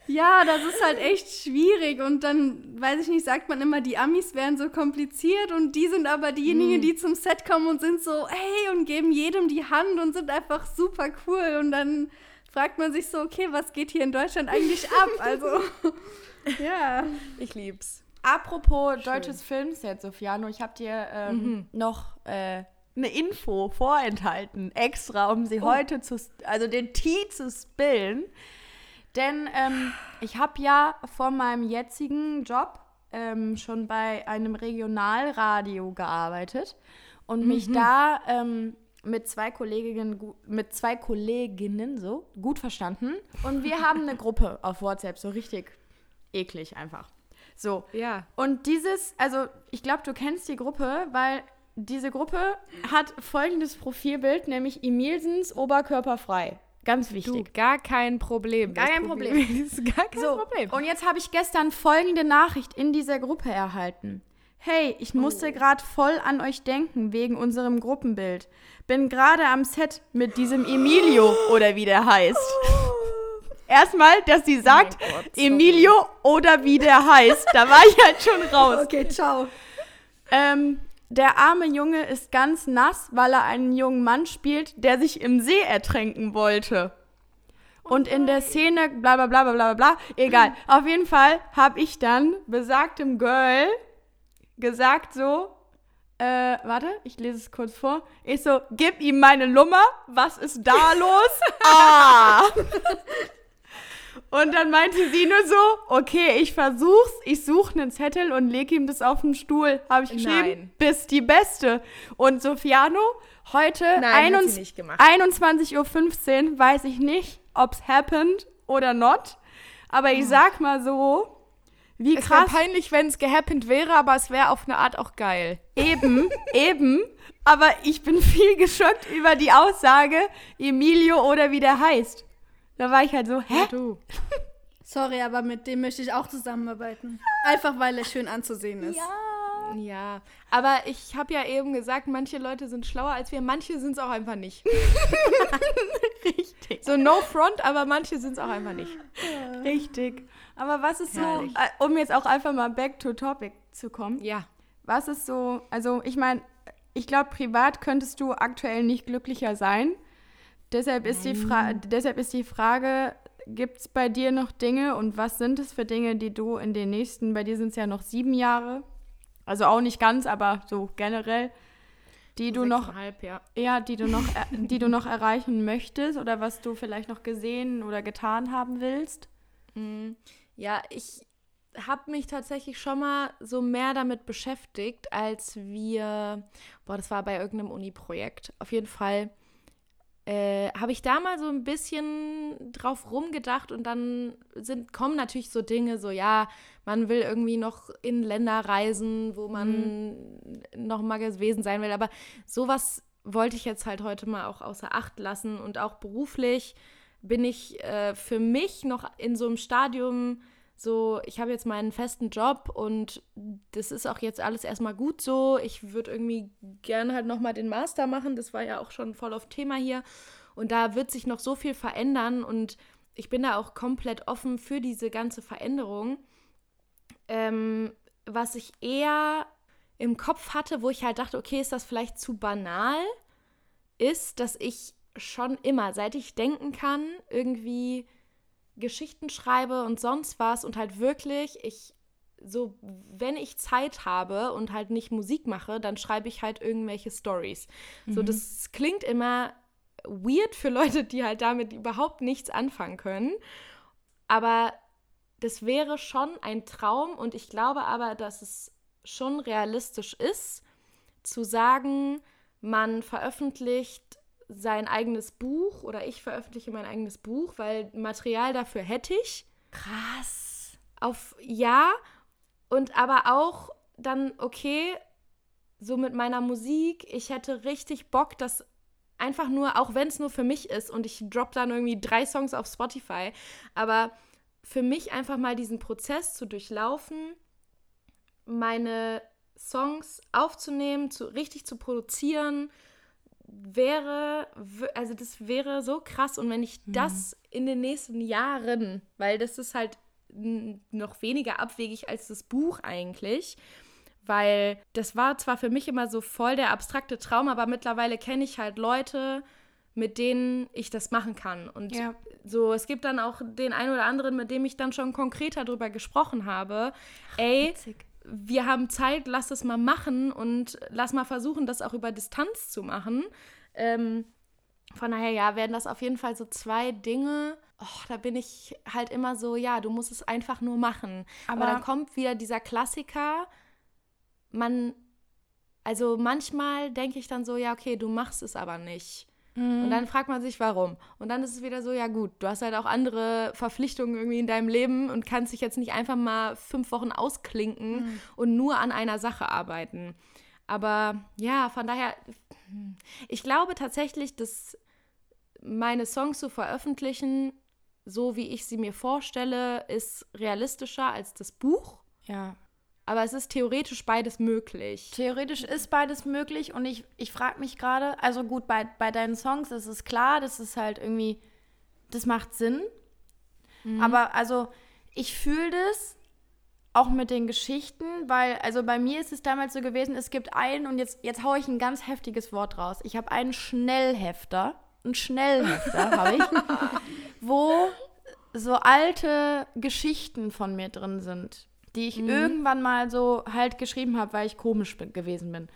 Ja, das ist halt echt schwierig und dann, weiß ich nicht, sagt man immer, die Amis wären so kompliziert und die sind aber diejenigen, die zum Set kommen und sind so, hey, und geben jedem die Hand und sind einfach super cool und dann fragt man sich so, okay, was geht hier in Deutschland eigentlich ab? Also, ja. Ich lieb's. Apropos deutsches Filmset, Sofiano, ich habe dir ähm, noch äh, eine Info vorenthalten, extra, um sie heute zu, also den Tee zu spillen. Denn ähm, ich habe ja vor meinem jetzigen Job ähm, schon bei einem Regionalradio gearbeitet und mich da ähm, mit zwei Kolleginnen mit zwei Kolleginnen so gut verstanden und wir haben eine Gruppe auf WhatsApp so richtig eklig einfach. So, Ja. und dieses, also ich glaube, du kennst die Gruppe, weil diese Gruppe hat folgendes Profilbild, nämlich Emilsens oberkörperfrei. Ganz Du, wichtig. gar kein Problem. Gar Das kein Problem. ist gar kein so, Problem. und jetzt habe ich gestern folgende Nachricht in dieser Gruppe erhalten. Hey, ich musste gerade voll an euch denken wegen unserem Gruppenbild. Bin gerade am Set mit diesem Emilio oder wie der heißt. Erstmal, dass sie sagt, Oh Gott. Emilio oder wie der heißt. Da war ich halt schon raus. Okay, ciao. Ähm, der arme Junge ist ganz nass, weil er einen jungen Mann spielt, der sich im See ertränken wollte. Und in der Szene, bla bla bla bla bla bla, egal. Auf jeden Fall habe ich dann besagtem Girl gesagt so, äh, warte, ich lese es kurz vor. Ich so, gib ihm meine Nummer, was ist da los? ah! Und dann meinte sie nur so, okay, ich versuch's, ich suche einen Zettel und leg ihm das auf den Stuhl. Habe ich geschrieben, Nein. bist die Beste. Und Sofiano, heute Nein, hat sie 21 nicht gemacht. 21.15 Uhr, weiß ich nicht, ob's happened oder not. Aber ich sag mal so, wie Es wäre krass. peinlich, wenn es gehappend wäre, aber es wäre auf eine Art auch geil. Eben, eben. Aber ich bin viel geschockt über die Aussage, Emilio oder wie der heißt. Da war ich halt so, hä? Du. Sorry, aber mit dem möchte ich auch zusammenarbeiten. Einfach weil er schön anzusehen ist. Ja, aber ich habe ja eben gesagt, manche Leute sind schlauer als wir, manche sind es auch einfach nicht. Richtig. So no front, aber manche sind es auch einfach nicht. Richtig. Aber was ist so, Herrlich. äh, um jetzt auch einfach mal back to topic zu kommen, Ja. was ist so, also ich meine, ich glaube, privat könntest du aktuell nicht glücklicher sein. Deshalb ist, die, Fra deshalb ist die Frage, gibt es bei dir noch Dinge und was sind es für Dinge, die du in den nächsten, bei dir sind es ja noch sieben Jahre, also auch nicht ganz, aber so generell, die du noch ja. Ja, die du noch, die du noch erreichen möchtest oder was du vielleicht noch gesehen oder getan haben willst? Ja, ich habe mich tatsächlich schon mal so mehr damit beschäftigt, als wir, boah, das war bei irgendeinem Uni-Projekt. Auf jeden Fall äh, habe ich da mal so ein bisschen drauf rumgedacht und dann sind, kommen natürlich so Dinge, so ja, man will irgendwie noch in Länder reisen, wo man noch mal gewesen sein will, aber sowas wollte ich jetzt halt heute mal auch außer Acht lassen. Und auch beruflich bin ich äh, für mich noch in so einem Stadium, so, ich habe jetzt meinen festen Job und das ist auch jetzt alles erstmal gut so. Ich würde irgendwie gerne halt nochmal den Master machen. Das war ja auch schon voll auf Thema hier. Und da wird sich noch so viel verändern und ich bin da auch komplett offen für diese ganze Veränderung. Ähm, was ich eher im Kopf hatte, wo ich halt dachte, okay, ist das vielleicht zu banal, ist, dass ich schon immer, seit ich denken kann, irgendwie Geschichten schreibe und sonst was und halt wirklich, ich so, wenn ich Zeit habe und halt nicht Musik mache, dann schreibe ich halt irgendwelche Stories. So, das klingt immer weird für Leute, die halt damit überhaupt nichts anfangen können. Aber das wäre schon ein Traum und ich glaube aber, dass es schon realistisch ist, zu sagen, man veröffentlicht sein eigenes Buch oder ich veröffentliche mein eigenes Buch, weil Material dafür hätte ich. Krass. Auf ja und aber auch dann, okay, so mit meiner Musik, ich hätte richtig Bock, das einfach nur, auch wenn es nur für mich ist und ich drop dann irgendwie drei Songs auf Spotify, aber für mich einfach mal diesen Prozess zu durchlaufen, meine Songs aufzunehmen, zu, richtig zu produzieren, wäre, also das wäre so krass. Und wenn ich mhm. das in den nächsten Jahren, weil das ist halt noch weniger abwegig als das Buch eigentlich, weil das war zwar für mich immer so voll der abstrakte Traum, aber mittlerweile kenne ich halt Leute, mit denen ich das machen kann. Und ja. so, es gibt dann auch den einen oder anderen, mit dem ich dann schon konkreter darüber gesprochen habe. Ach, Ey, witzig. Wir haben Zeit, lass es mal machen und lass mal versuchen, das auch über Distanz zu machen. Ähm, von daher, ja, werden das auf jeden Fall so zwei Dinge. Oh, da bin ich halt immer so, ja, du musst es einfach nur machen. Aber, Aber dann kommt wieder dieser Klassiker, man, also manchmal denke ich dann so, ja, okay, du machst es aber nicht. Mhm. Und dann fragt man sich, warum. Und dann ist es wieder so, ja gut, du hast halt auch andere Verpflichtungen irgendwie in deinem Leben und kannst dich jetzt nicht einfach mal fünf Wochen ausklinken mhm. und nur an einer Sache arbeiten. Aber ja, von daher, ich glaube tatsächlich, dass meine Songs zu veröffentlichen, so wie ich sie mir vorstelle, ist realistischer als das Buch. Ja. Aber es ist theoretisch beides möglich. Theoretisch ist beides möglich und ich, ich frage mich gerade, also gut, bei, bei deinen Songs ist es klar, das ist halt irgendwie, das macht Sinn. Mhm. Aber also ich fühle das auch mit den Geschichten, weil, also bei mir ist es damals so gewesen, es gibt einen, und jetzt, jetzt haue ich ein ganz heftiges Wort raus. Ich habe einen Schnellhefter, einen Schnellhefter habe ich, wo so alte Geschichten von mir drin sind die ich mhm. irgendwann mal so halt geschrieben habe, weil ich komisch bin, gewesen bin.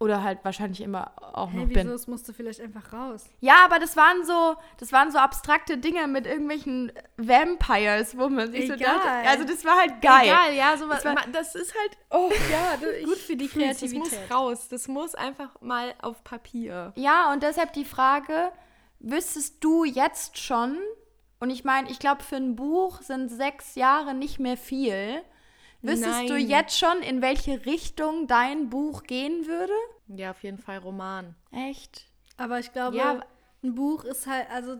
Oder halt wahrscheinlich immer auch hey, noch wieso? bin. Das musste vielleicht einfach raus. Ja, aber das waren so, das waren so abstrakte Dinge mit irgendwelchen Vampires, wo man sich Egal. so dachte. Also das war halt geil. Egal, ja, sowas. Das, war, das ist halt, oh ja, das, gut für die Kreativität. Das muss raus. Das muss einfach mal auf Papier. Ja, und deshalb die Frage, wüsstest du jetzt schon, und ich meine, ich glaube, für ein Buch sind sechs Jahre nicht mehr viel. Wüsstest Nein. du jetzt schon, in welche Richtung dein Buch gehen würde? Ja, auf jeden Fall Roman. Echt? Aber ich glaube, ja, ein Buch ist halt, also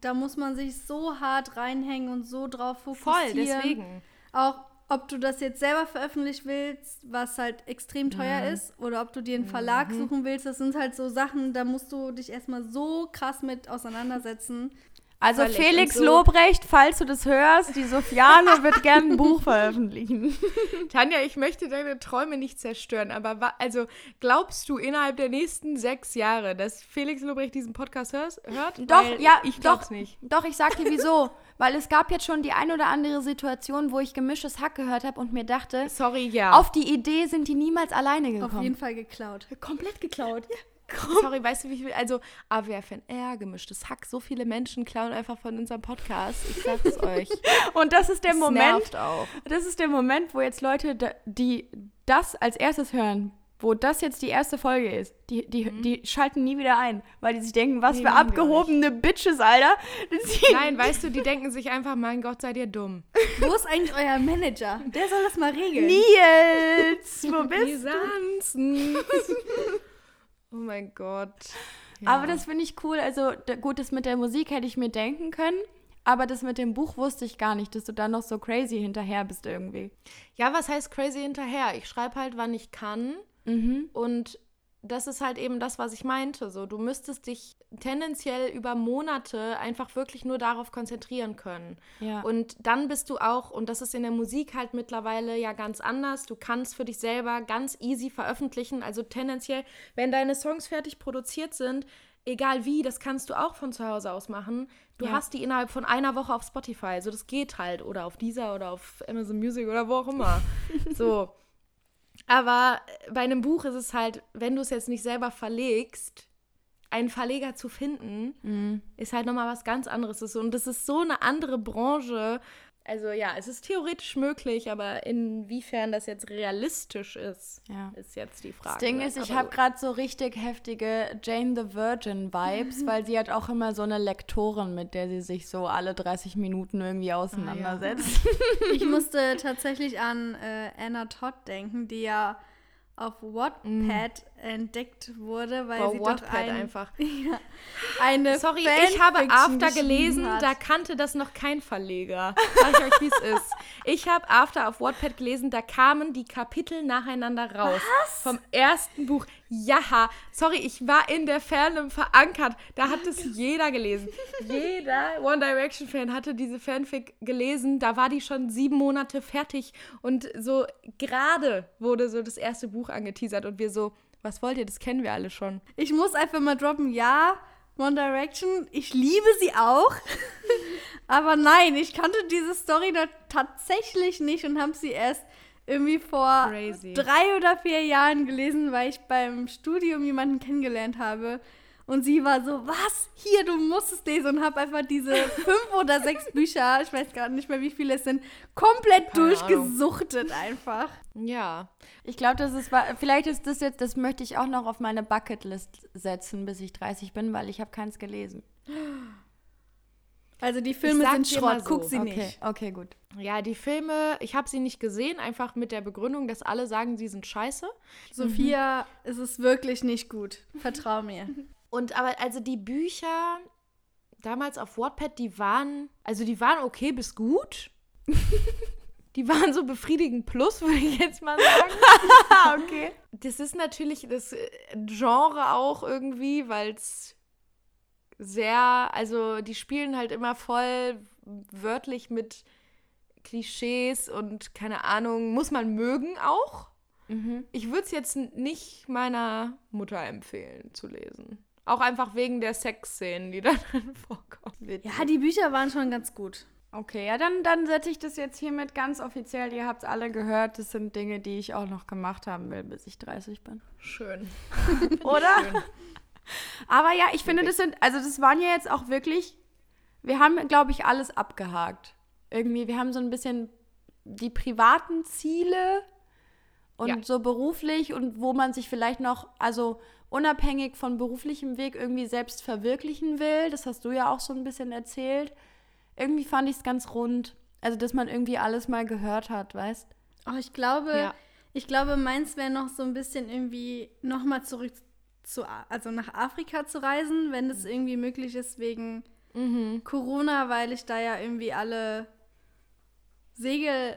da muss man sich so hart reinhängen und so drauf fokussieren. Voll, deswegen. Auch ob du das jetzt selber veröffentlichen willst, was halt extrem teuer mhm. ist, oder ob du dir einen Verlag mhm. suchen willst, das sind halt so Sachen, da musst du dich erstmal so krass mit auseinandersetzen. Also Völlig Felix so. Lobrecht, falls du das hörst, die Sofiane wird gerne ein Buch veröffentlichen. Tanja, ich möchte deine Träume nicht zerstören, aber also glaubst du innerhalb der nächsten sechs Jahre, dass Felix Lobrecht diesen Podcast hört? Doch, ja, ich glaub's doch, nicht. Doch, ich sag dir wieso. Weil es gab jetzt schon die ein oder andere Situation, wo ich gemischtes Hack gehört habe und mir dachte, sorry, ja. Auf die Idee sind die niemals alleine gekommen. Auf jeden Fall geklaut. Komplett geklaut. Ja. Sorry, weißt du, wie viel? Also, AWFNR, gemischtes Hack. So viele Menschen klauen einfach von unserem Podcast. Ich sag's euch. Und das ist der das Moment. Auch. Das ist der Moment, wo jetzt Leute, die das als erstes hören, wo das jetzt die erste Folge ist, die, die, mhm. die schalten nie wieder ein, weil die sich denken, was nee, für abgehobene Bitches, Alter. Nein, weißt du, die denken sich einfach, mein Gott, seid ihr dumm. Wo ist eigentlich euer Manager? Der soll das mal regeln. Nils, wo bist du? Oh mein Gott. Ja. Aber das finde ich cool. Also gut, das mit der Musik hätte ich mir denken können. Aber das mit dem Buch wusste ich gar nicht, dass du da noch so crazy hinterher bist irgendwie. Ja, was heißt crazy hinterher? Ich schreibe halt, wann ich kann. Mhm. Und das ist halt eben das, was ich meinte. So, du müsstest dich tendenziell über Monate einfach wirklich nur darauf konzentrieren können. Ja. Und dann bist du auch, und das ist in der Musik halt mittlerweile ja ganz anders, du kannst für dich selber ganz easy veröffentlichen. Also tendenziell, wenn deine Songs fertig produziert sind, egal wie, das kannst du auch von zu Hause aus machen. Du ja. hast die innerhalb von einer Woche auf Spotify. Also das geht halt. Oder auf Deezer oder auf Amazon Music oder wo auch immer. so. Aber bei einem Buch ist es halt, wenn du es jetzt nicht selber verlegst, einen Verleger zu finden, mhm. ist halt nochmal was ganz anderes. Und das ist so eine andere Branche also ja, es ist theoretisch möglich, aber inwiefern das jetzt realistisch ist, ja. ist jetzt die Frage. Das Ding ist, ich habe gerade so richtig heftige Jane the Virgin Vibes, weil sie hat auch immer so eine Lektorin, mit der sie sich so alle 30 Minuten irgendwie auseinandersetzt. Ah, ja. ich musste tatsächlich an äh, Anna Todd denken, die ja auf Wattpad entdeckt wurde, weil Wow, sie doch Wattpad ein, einfach. ja, eine Sorry, ich habe After gelesen, hat. da kannte das noch kein Verleger. Sag ich euch, wie es ist. Ich habe After auf Wattpad gelesen, da kamen die Kapitel nacheinander raus. Was? Vom ersten Buch. Ja, sorry, ich war in der Fandom verankert. Da hat es jeder gelesen. Jeder One Direction Fan hatte diese Fanfic gelesen. Da war die schon sieben Monate fertig und so gerade wurde so das erste Buch angeteasert und wir so, was wollt ihr? Das kennen wir alle schon. Ich muss einfach mal droppen, ja, One Direction, ich liebe sie auch. Aber nein, ich kannte diese Story da tatsächlich nicht und habe sie erst irgendwie vor Crazy. drei oder vier Jahren gelesen, weil ich beim Studium jemanden kennengelernt habe. Und sie war so, was? Hier, du musst es lesen. Und habe einfach diese fünf oder sechs Bücher, ich weiß gerade nicht mehr, wie viele es sind, komplett Keine durchgesuchtet einfach. Ja. Ich glaube, das ist, vielleicht ist das jetzt, das möchte ich auch noch auf meine Bucketlist setzen, bis ich 30 bin, weil ich habe keins gelesen. Also die Filme sind Schrott, guck so, sie Okay, nicht. okay, gut. Ja, die Filme, ich habe sie nicht gesehen, einfach mit der Begründung, dass alle sagen, sie sind scheiße. Sophia, es ist wirklich nicht gut. Vertrau mir. Und aber also die Bücher damals auf Wattpad, die waren, also die waren okay bis gut. die waren so befriedigend plus, würde ich jetzt mal sagen. okay. Das ist natürlich das Genre auch irgendwie, weil es sehr, also die spielen halt immer voll wörtlich mit Klischees und keine Ahnung, muss man mögen auch. Mhm. Ich würde es jetzt nicht meiner Mutter empfehlen zu lesen. Auch einfach wegen der Sexszenen, die da drin vorkommen. Ja, die Bücher waren schon ganz gut. Okay, ja, dann, dann setze ich das jetzt hiermit ganz offiziell. Ihr habt es alle gehört. Das sind Dinge, die ich auch noch gemacht haben will, bis ich 30 bin. Schön. Oder? Aber ja, ich finde, das sind, also das waren ja jetzt auch wirklich, wir haben, glaube ich, alles abgehakt. Irgendwie, wir haben so ein bisschen die privaten Ziele und Ja. so beruflich und wo man sich vielleicht noch, also unabhängig von beruflichem Weg irgendwie selbst verwirklichen will. Das hast du ja auch so ein bisschen erzählt. Irgendwie fand ich es ganz rund. Also, dass man irgendwie alles mal gehört hat, weißt? Oh, ich glaube, Ja. ich glaube, meins wäre noch so ein bisschen irgendwie nochmal zurück zu, also nach Afrika zu reisen, wenn das irgendwie möglich ist wegen Mhm. Corona, weil ich da ja irgendwie alle Segel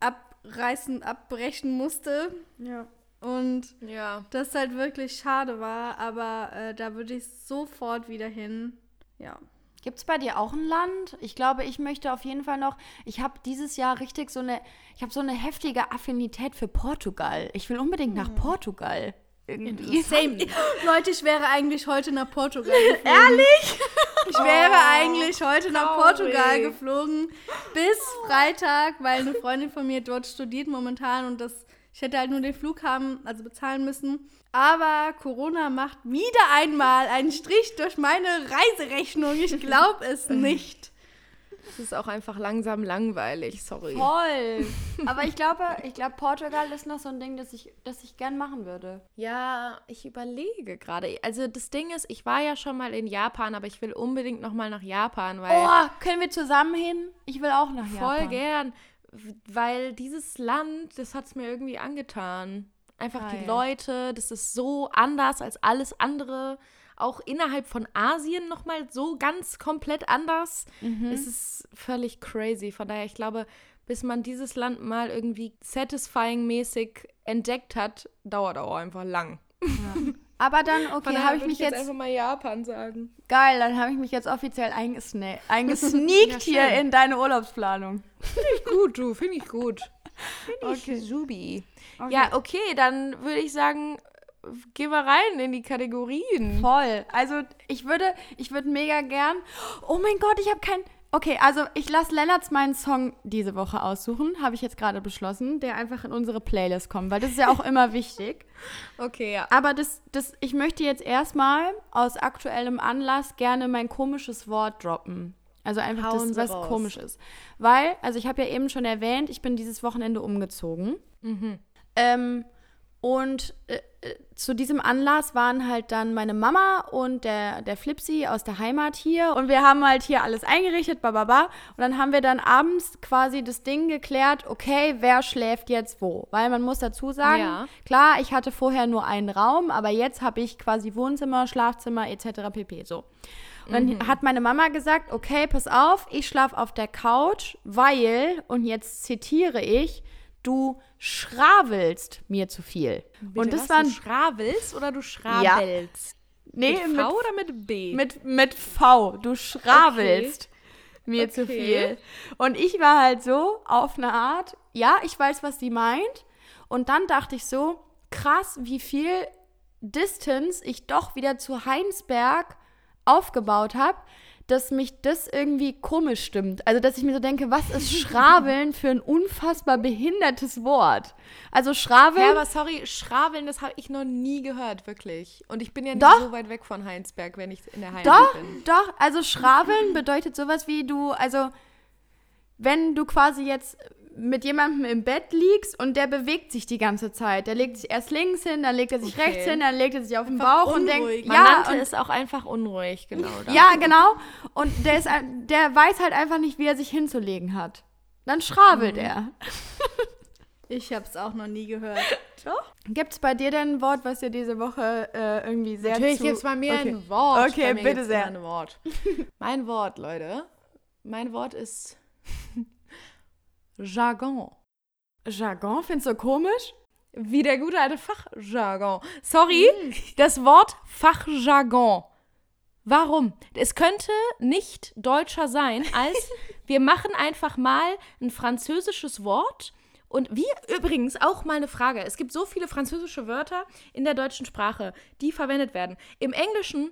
abreißen, abbrechen musste Ja. und Ja. das halt wirklich schade war, aber äh, da würde ich sofort wieder hin. Ja. Gibt es bei dir auch ein Land? Ich glaube, ich möchte auf jeden Fall noch. Ich habe dieses Jahr richtig so eine. Ich habe so eine heftige Affinität für Portugal. Ich will unbedingt nach Portugal. Irgendwie. Leute, ich wäre eigentlich heute nach Portugal geflogen. Ehrlich? Ich wäre eigentlich heute nach Portugal traurig. geflogen bis Freitag, weil eine Freundin von mir dort studiert momentan und das ich hätte halt nur den Flug haben, also bezahlen müssen. Aber Corona macht wieder einmal einen Strich durch meine Reiserechnung. Ich glaube es nicht. Es ist auch einfach langsam langweilig, sorry. Voll. Aber ich glaube, ich glaube, Portugal ist noch so ein Ding, das ich, das ich gern machen würde. Ja, ich überlege gerade. Also das Ding ist, ich war ja schon mal in Japan, aber ich will unbedingt noch mal nach Japan, weil Oh, können wir zusammen hin? Ich will auch nach voll Japan. gern, w- weil dieses Land, das hat es mir irgendwie angetan. Einfach Geil. die Leute, das ist so anders als alles andere. Auch innerhalb von Asien noch mal so ganz komplett anders. Es ist völlig crazy. Von daher, ich glaube, bis man dieses Land mal irgendwie satisfying-mäßig entdeckt hat, dauert auch einfach lang. Aber dann, okay, habe ich mich jetzt. einfach mal Japan sagen. Geil, dann habe ich mich jetzt offiziell eingesne eingesneakt Ja, hier in deine Urlaubsplanung. Gut, du, finde ich gut. Finde ich Okay. subi. Okay. Ja, okay, dann würde ich sagen, gehen wir rein in die Kategorien. Voll. Also ich würde, ich würde mega gern. Oh mein Gott, ich habe kein. Okay, also ich lasse Lennarts meinen Song diese Woche aussuchen, habe ich jetzt gerade beschlossen, der einfach in unsere Playlist kommt, weil das ist ja auch immer wichtig. Okay, ja. Aber das, das, ich möchte jetzt erstmal aus aktuellem Anlass gerne mein komisches Wort droppen. Also einfach Hauen das, was raus. komisch ist. Weil, also ich habe ja eben schon erwähnt, ich bin dieses Wochenende umgezogen. Mhm. Ähm, und äh, zu diesem Anlass waren halt dann meine Mama und der, der Flipsy aus der Heimat hier. Und wir haben halt hier alles eingerichtet, bababa. Und dann haben wir dann abends quasi das Ding geklärt, okay, wer schläft jetzt wo? Weil man muss dazu sagen, Ja. klar, ich hatte vorher nur einen Raum, aber jetzt habe ich quasi Wohnzimmer, Schlafzimmer etc. pp. So. Und dann hat meine Mama gesagt, okay, pass auf, ich schlafe auf der Couch, weil, und jetzt zitiere ich, du schravelst mir zu viel. und das was, war du schravelst oder du schrabelst? nee, mit V mit, oder mit B? mit, mit V, du schravelst mir zu Okay. viel. Und ich war halt so auf eine Art, ja, ich weiß, was sie meint. Und dann dachte ich so, krass, wie viel Distance ich doch wieder zu Heinsberg aufgebaut habe, dass mich das irgendwie komisch stimmt. Also, dass ich mir so denke, was ist Schraveln für ein unfassbar behindertes Wort? Also, Schraveln. Ja, aber sorry, Schraveln, das habe ich noch nie gehört, wirklich. Und ich bin ja nicht Doch. so weit weg von Heinsberg, wenn ich in der Heimat Doch, bin. doch. Also Schraveln bedeutet sowas wie du, also wenn du quasi jetzt mit jemandem im Bett liegst und der bewegt sich die ganze Zeit. Der legt sich erst links hin, dann legt er sich Okay. rechts hin, dann legt er sich auf den Einfach Bauch und denkt, unruhig. Man ja, und, es auch einfach unruhig, genau. da. ja, genau. Und der ist, der weiß halt einfach nicht, wie er sich hinzulegen hat. Dann schravelt Mhm. er. Ich habe es auch noch nie gehört. Gibt es bei dir denn ein Wort, was dir diese Woche äh, irgendwie sehr Natürlich zu... gibt es bei mir Okay. ein Wort. Okay, bitte gibt's sehr. Ein Wort. mein Wort, Leute. Mein Wort ist Jargon. Jargon, findest du komisch? Wie der gute alte Fachjargon. Sorry, das Wort Fachjargon. Warum? Es könnte nicht deutscher sein, als wir machen einfach mal ein französisches Wort. Und wie übrigens auch mal eine Frage. Es gibt so viele französische Wörter in der deutschen Sprache, die verwendet werden. Im Englischen,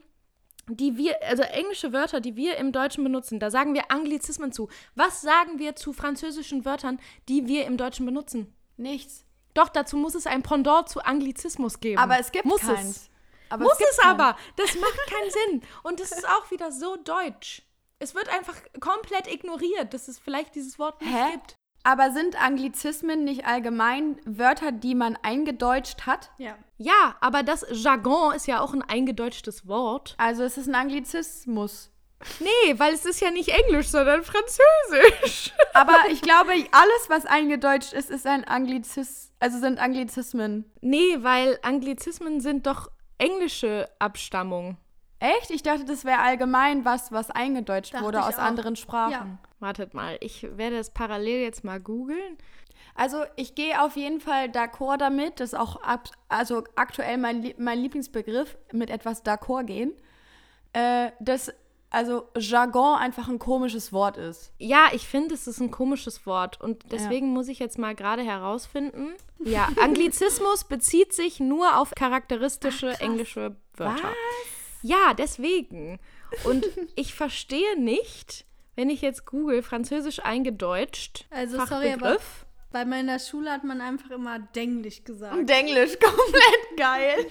die wir, also englische Wörter, die wir im Deutschen benutzen, da sagen wir Anglizismen zu. Was sagen wir zu französischen Wörtern, die wir im Deutschen benutzen? Nichts. Doch, dazu muss es ein Pendant zu Anglizismus geben. Aber es gibt muss keins. Es. Aber muss gibt es keins. aber. Das macht keinen Sinn. Und das ist auch wieder so deutsch. Es wird einfach komplett ignoriert, dass es vielleicht dieses Wort nicht Hä? gibt. Aber sind Anglizismen nicht allgemein Wörter, die man eingedeutscht hat? Ja. Ja, aber das Jargon ist ja auch ein eingedeutschtes Wort. Also es ist ein Anglizismus. Nee, weil es ist ja nicht Englisch, sondern Französisch. Aber ich glaube, alles, was eingedeutscht ist, ist ein Anglizis, also sind Anglizismen. Nee, weil Anglizismen sind doch englische Abstammung. Echt? Ich dachte, das wäre allgemein was, was eingedeutscht Dachte wurde aus auch. anderen Sprachen. Ja. Wartet mal, ich werde das parallel jetzt mal googeln. Also ich gehe auf jeden Fall d'accord damit. Das ist auch ab, also aktuell mein, mein Lieblingsbegriff, mit etwas d'accord gehen. Äh, dass also Jargon einfach ein komisches Wort ist. Ja, ich finde, es ist ein komisches Wort und deswegen muss ich jetzt mal gerade herausfinden. Ja, Anglizismus bezieht sich nur auf charakteristische englische Wörter. Ja, deswegen. Und ich verstehe nicht, wenn ich jetzt google, französisch eingedeutscht, Also, sorry, Fachbegriff. Bei meiner Schule hat man einfach immer Denglisch gesagt. Und Englisch, komplett geil.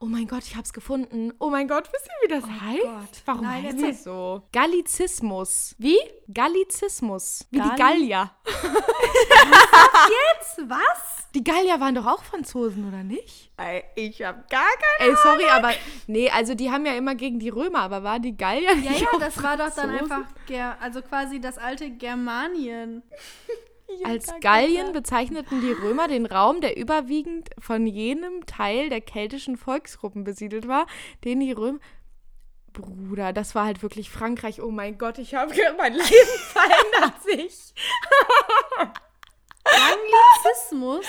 Oh mein Gott, ich hab's gefunden. Oh mein Gott, wisst ihr, wie das heißt? Gott. Warum Nein, heißt das so? Gallizismus. Wie? Gallizismus. Wie die Galli- Gallier. Was? Die Gallier waren doch auch Franzosen, oder nicht? Ich hab gar keine Ey, sorry, aber nee, also die haben ja immer gegen die Römer, aber waren die Gallier Ja, nicht ja, auch das war doch dann Franzosen? einfach, Ger also quasi das alte Germanien. Als Gallien bezeichneten die Römer den Raum, der überwiegend von jenem Teil der keltischen Volksgruppen besiedelt war, den die Römer. Bruder, das war halt wirklich Frankreich. Oh mein Gott, ich habe mein Leben verändert sich. Anglizismus?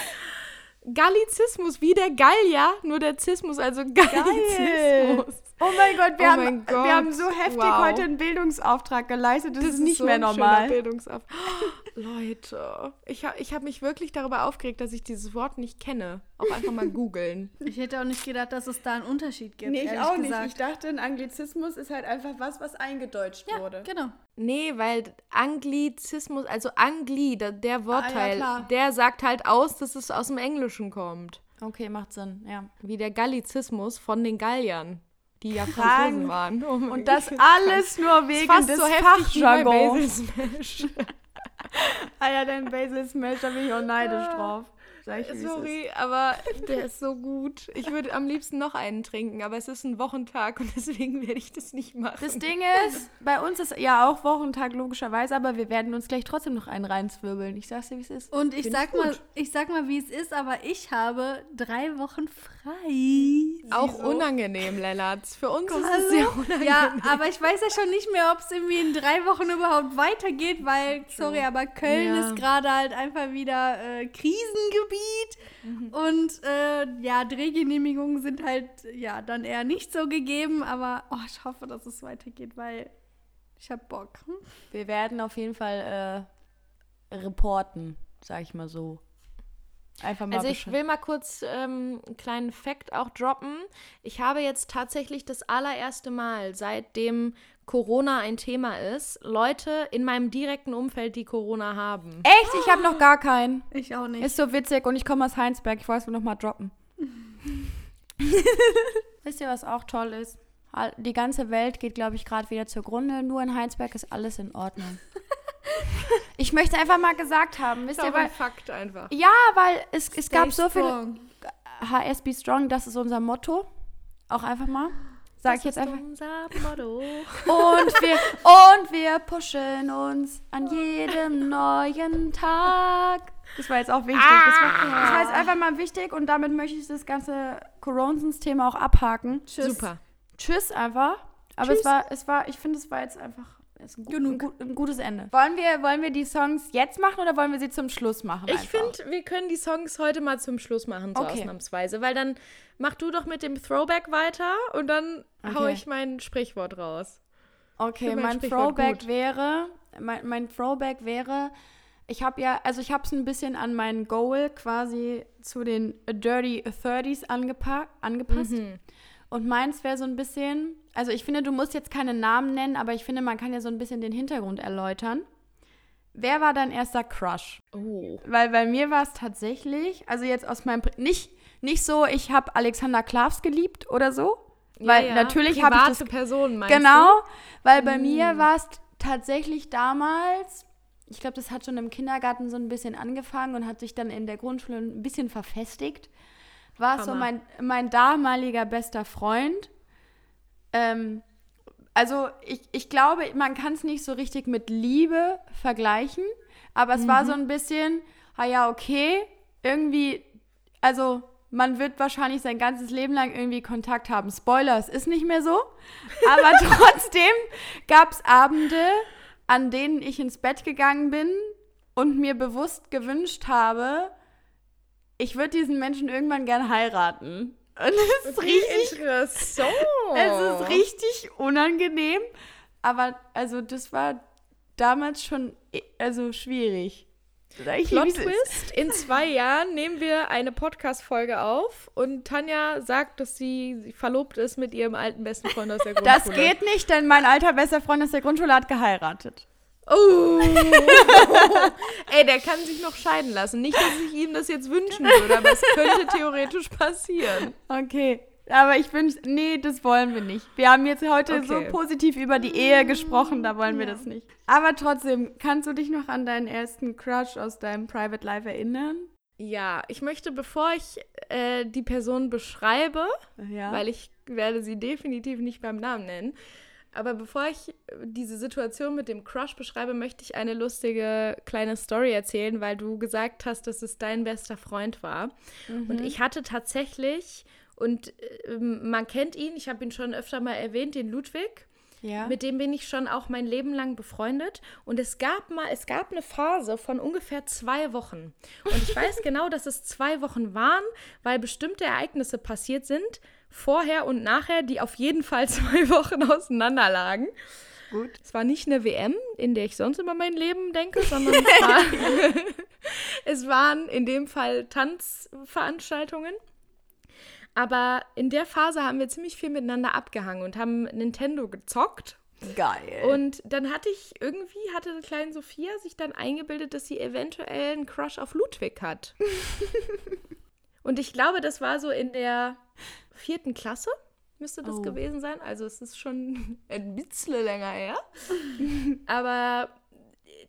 Gallizismus, wie der Gallier, nur der Zismus, also Gallizismus. Oh mein Gott, wir, Oh haben, mein wir Gott, haben so heftig wow. heute einen Bildungsauftrag geleistet. Das, Das ist nicht so mehr normal. Leute, ich, ha ich habe mich wirklich darüber aufgeregt, dass ich dieses Wort nicht kenne. Auch einfach mal googeln. Ich hätte auch nicht gedacht, dass es da einen Unterschied gibt. Nee, ich auch nicht. gesagt. Ich dachte, ein Anglizismus ist halt einfach was, was eingedeutscht ja, wurde. genau. Nee, weil Anglizismus, also Angli, der, der Wortteil, klar. der sagt halt aus, dass es aus dem Englischen kommt. Okay, macht Sinn, ja. Wie der Gallizismus von den Galliern, die ja. Franzosen waren. Oh Und das alles nur wegen fast des so Fachjargons. Basil Smash. Ah ja, dein Basil Smash, da bin ich auch neidisch drauf. Sag ich, wie es Sorry, aber der ist so gut. Ich würde am liebsten noch einen trinken, aber es ist ein Wochentag und deswegen werde ich das nicht machen. Das Ding ist, bei uns ist ja auch Wochentag logischerweise, aber wir werden uns gleich trotzdem noch einen reinzwirbeln. Ich sag's dir, wie es ist. Und ich Find sag mal, ich sag mal, wie es ist, aber ich habe drei Wochen frei. auch Siehso. unangenehm, Lennarts. Für uns ist es sehr unangenehm. Ja, aber ich weiß ja schon nicht mehr, ob es irgendwie in drei Wochen überhaupt weitergeht, weil, sorry, aber Köln Ja. ist gerade halt einfach wieder äh, Krisengebiet Mhm. und äh, ja, Drehgenehmigungen sind halt ja dann eher nicht so gegeben, aber oh, ich hoffe, dass es weitergeht, weil ich hab Bock. Hm? Wir werden auf jeden Fall äh, reporten, sag ich mal so. Einfach mal Also ich will mal kurz ähm, einen kleinen Fact auch droppen. Ich habe jetzt tatsächlich das allererste Mal, seitdem Corona ein Thema ist, Leute in meinem direkten Umfeld, die Corona haben. Echt? Ich habe noch gar keinen. Ich auch nicht. Ist so witzig und ich komme aus Heinsberg. Ich wollte es noch mal droppen. Wisst ihr, was auch toll ist? Die ganze Welt geht, glaube ich, gerade wieder zugrunde. Nur in Heinsberg ist alles in Ordnung. ich möchte einfach mal gesagt haben, wisst ist ihr, auch ein weil, Fakt einfach. ja, weil es, es gab Stay so viele strong. HSB Strong, das ist unser Motto. Auch einfach mal. Sag ich jetzt einfach. Unser Motto. Und wir, und wir pushen uns an jedem neuen Tag. Das war jetzt auch wichtig. Das war, das war jetzt einfach mal wichtig und damit möchte ich das ganze Coronsens-Thema auch abhaken. Tschüss. Super. Tschüss einfach. Aber es war, es war, ich finde, es war jetzt einfach ist ein, gu ein, gu ein gutes Ende. Wollen wir, wollen wir die Songs jetzt machen oder wollen wir sie zum Schluss machen? Ich finde, wir können die Songs heute mal zum Schluss machen, so Okay. ausnahmsweise. Weil dann mach du doch mit dem Throwback weiter und dann hau Okay. ich mein Sprichwort raus. Okay, mein mein Sprichwort Throwback gut. wäre, mein, mein Throwback wäre, ich habe ja, also ich habe es ein bisschen an meinen Goal quasi zu den Dirty 30s angepa angepasst. Mhm. Und meins wäre so ein bisschen, also ich finde, du musst jetzt keine Namen nennen, aber ich finde, man kann ja so ein bisschen den Hintergrund erläutern. Wer war dein erster Crush? Oh. Weil bei mir war es tatsächlich, also jetzt aus meinem, nicht, nicht so, ich habe Alexander Klavs geliebt oder so. Weil Ja, natürlich habe ich das Personen, meinst Genau, weil bei Mm. mir war es tatsächlich damals, ich glaube, das hat schon im Kindergarten so ein bisschen angefangen und hat sich dann in der Grundschule ein bisschen verfestigt. War es so mein, mein damaliger bester Freund. Ähm, also ich, ich glaube, man kann es nicht so richtig mit Liebe vergleichen, aber es war so ein bisschen, ah ja, okay, irgendwie, also man wird wahrscheinlich sein ganzes Leben lang irgendwie Kontakt haben. Spoiler, es ist nicht mehr so. Aber trotzdem gab es Abende, an denen ich ins Bett gegangen bin und mir bewusst gewünscht habe, ich würde diesen Menschen irgendwann gern heiraten. Und es ist richtig Interessant. es ist richtig unangenehm, aber also das war damals schon eh- also schwierig. Plot. Twist. In zwei Jahren nehmen wir eine Podcast-Folge auf und Tanja sagt, dass sie verlobt ist mit ihrem alten besten Freund aus der Das Grundschule. geht nicht, denn mein alter bester Freund aus der Grundschule hat geheiratet. Oh. Ey, der kann sich noch scheiden lassen. Nicht, dass ich ihm das jetzt wünschen würde, aber es könnte theoretisch passieren. Okay. Aber ich wünsche, nee, das wollen wir nicht. Wir haben jetzt heute Okay. so positiv über die Ehe gesprochen, da wollen wir Ja. das nicht. Aber trotzdem, kannst du dich noch an deinen ersten Crush aus deinem Private Life erinnern? Ja, ich möchte, bevor ich äh, die Person beschreibe, Ja. weil ich werde sie definitiv nicht beim Namen nennen, aber bevor ich äh, diese Situation mit dem Crush beschreibe, möchte ich eine lustige kleine Story erzählen, weil du gesagt hast, dass es dein bester Freund war. Und ich hatte tatsächlich, und äh, man kennt ihn, ich habe ihn schon öfter mal erwähnt, den Ludwig. ja. Mit dem bin ich schon auch mein Leben lang befreundet. Und es gab mal, es gab eine Phase von ungefähr zwei Wochen. Und ich weiß genau, dass es zwei Wochen waren, weil bestimmte Ereignisse passiert sind, vorher und nachher, die auf jeden Fall zwei Wochen auseinander lagen. Gut. Es war nicht eine WM, in der ich sonst immer mein Leben denke, sondern es, war, es waren in dem Fall Tanzveranstaltungen. Aber in der Phase haben wir ziemlich viel miteinander abgehangen und haben Nintendo gezockt. Geil. Und dann hatte ich irgendwie, hatte die kleine Sophia sich dann eingebildet, dass sie eventuell einen Crush auf Ludwig hat. und ich glaube, das war so in der vierten Klasse, müsste das Oh. gewesen sein. Also es ist schon ein bisschen länger her. Aber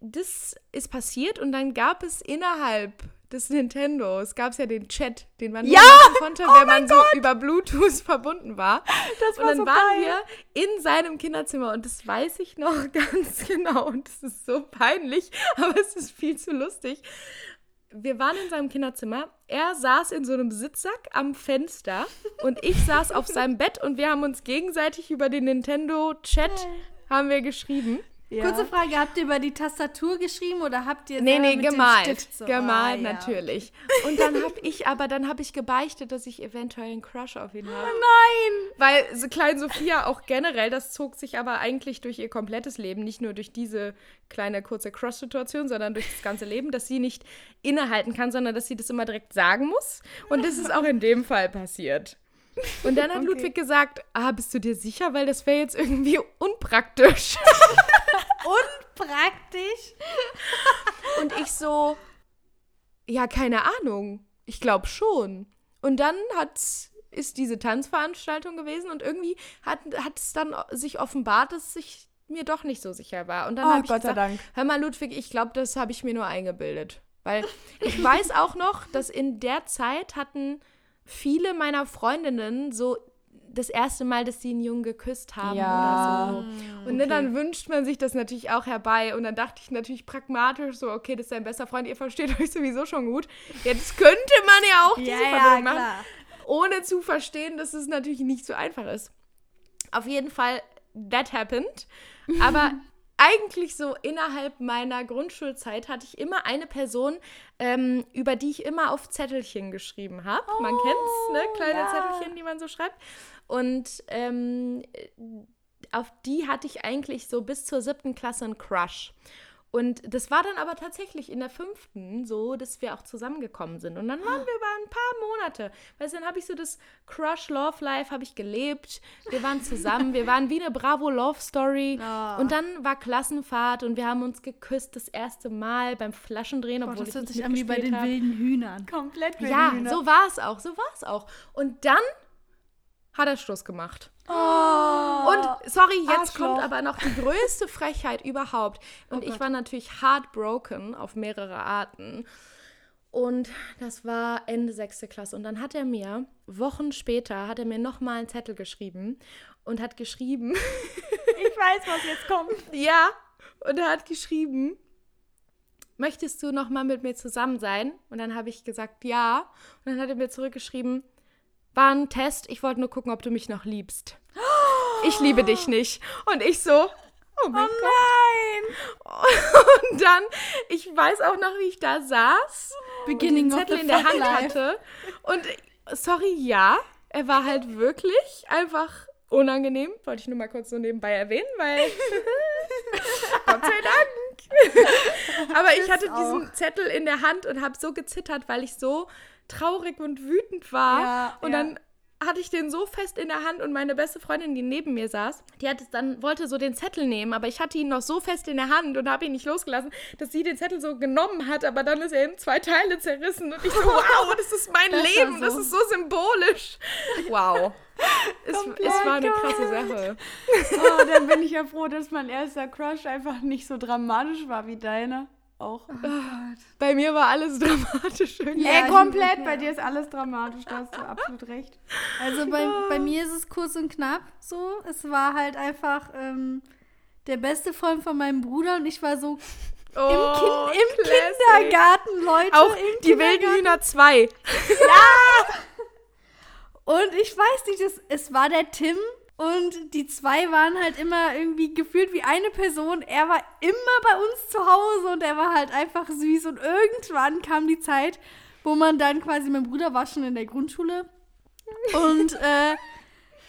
das ist passiert und dann gab es innerhalb des Nintendo. Es gab ja den Chat, den man Ja! konnte, Oh wenn man so über Bluetooth verbunden war. Das Und dann waren wir in seinem Kinderzimmer und das weiß ich noch ganz genau und es ist so peinlich, aber es ist viel zu lustig. Wir waren in seinem Kinderzimmer. Er saß in so einem Sitzsack am Fenster und ich saß auf seinem Bett und wir haben uns gegenseitig über den Nintendo Chat haben wir geschrieben. Ja. Kurze Frage, habt ihr über die Tastatur geschrieben oder habt ihr Nee, nee, gemalt. So? gemalt, ja. natürlich. Und dann habe ich, aber dann habe ich gebeichtet, dass ich eventuell einen Crush auf ihn habe. Nein! Weil so klein Sophia auch generell, das zog sich aber eigentlich durch ihr komplettes Leben, nicht nur durch diese kleine kurze Crush-Situation, sondern durch das ganze Leben, dass sie nicht innehalten kann, sondern dass sie das immer direkt sagen muss. Und das ist auch in dem Fall passiert. Und dann hat Okay. Ludwig gesagt, ah, bist du dir sicher, weil das wäre jetzt irgendwie unpraktisch. Praktisch. Und ich so, ja, keine Ahnung. Ich glaube schon. Und dann hat's, ist diese Tanzveranstaltung gewesen und irgendwie hat, es dann sich offenbart, dass ich mir doch nicht so sicher war. Und dann Oh, habe ich Gott sei gesagt, Dank. hör mal, Ludwig, ich glaube, das habe ich mir nur eingebildet. Weil ich weiß auch noch, dass in der Zeit hatten viele meiner Freundinnen so das erste Mal, dass sie einen Jungen geküsst haben Ja. oder so. Und ne, dann wünscht man sich das natürlich auch herbei. Und dann dachte ich natürlich pragmatisch so, okay, das ist dein bester Freund, ihr versteht euch sowieso schon gut. Jetzt könnte man ja auch diese Ja, Verbindung machen, klar. ohne zu verstehen, dass es natürlich nicht so einfach ist. Auf jeden Fall, that happened. Aber eigentlich so innerhalb meiner Grundschulzeit hatte ich immer eine Person, ähm, über die ich immer auf Zettelchen geschrieben habe. man kennt's, ne? Kleine ja. Zettelchen, die man so schreibt. Und ähm, auf die hatte ich eigentlich so bis zur siebten Klasse einen Crush. Und das war dann aber tatsächlich in der fünften so, dass wir auch zusammengekommen sind. Und dann waren wir über ein paar Monate. Weißt du, dann habe ich so das Crush-Love-Life habe ich gelebt. Wir waren zusammen, wir waren wie eine Bravo-Love-Story. Oh. Und dann war Klassenfahrt und wir haben uns geküsst das erste Mal beim Flaschendrehen, Boah, obwohl das ich nicht sich an wie bei den hab. wilden Hühnern. Komplett Ja, Hühner. so war es auch, so war es auch. Und dann hat er Schluss gemacht. Oh. Und sorry, jetzt Arschloch. kommt aber noch die größte Frechheit überhaupt. Und ich war natürlich heartbroken auf mehrere Arten. Und das war Ende sechste Klasse. Und dann hat er mir, Wochen später, hat er mir nochmal einen Zettel geschrieben und hat geschrieben, ich weiß, was jetzt kommt. ja, und er hat geschrieben, möchtest du nochmal mit mir zusammen sein? Und dann habe ich gesagt, ja. Und dann hat er mir zurückgeschrieben, war ein Test, ich wollte nur gucken, ob du mich noch liebst. Ich liebe dich nicht. Und ich so, oh mein Gott. Und dann, ich weiß auch noch, wie ich da saß Beginning und den Zettel in der Hand life. hatte. Und sorry, ja, er war halt wirklich einfach unangenehm. Wollte ich nur mal kurz so nebenbei erwähnen, weil Gott sei Dank. Aber ich hatte diesen Zettel in der Hand und habe so gezittert, weil ich so traurig und wütend war. Ja, und ja. dann hatte ich den so fest in der Hand und meine beste Freundin, die neben mir saß, die hat es dann wollte so den Zettel nehmen, aber ich hatte ihn noch so fest in der Hand und habe ihn nicht losgelassen, dass sie den Zettel so genommen hat, aber dann ist er in zwei Teile zerrissen und ich so wow, das ist mein Das Leben, das so- ist so symbolisch. Wow. Es, es war eine krasse Sache. Oh, dann bin ich ja froh, dass mein erster Crush einfach nicht so dramatisch war wie deiner. Auch. Bei mir war alles dramatisch irgendwie. Ja, Ey, komplett, ja. bei dir ist alles dramatisch, da hast du absolut recht. Also bei, bei mir ist es kurz und knapp so. Es war halt einfach ähm, der beste Freund von meinem Bruder und ich war so Oh, im, kind, im. Kindergarten, Leute. Auch im die wilden. Hühner 2. Und ich weiß nicht, es, es war der Tim und die zwei waren halt immer irgendwie gefühlt wie eine Person. Er war immer bei uns zu Hause und er war halt einfach süß. Und irgendwann kam die Zeit, wo man dann quasi, mein Bruder war schon in der Grundschule. Und äh,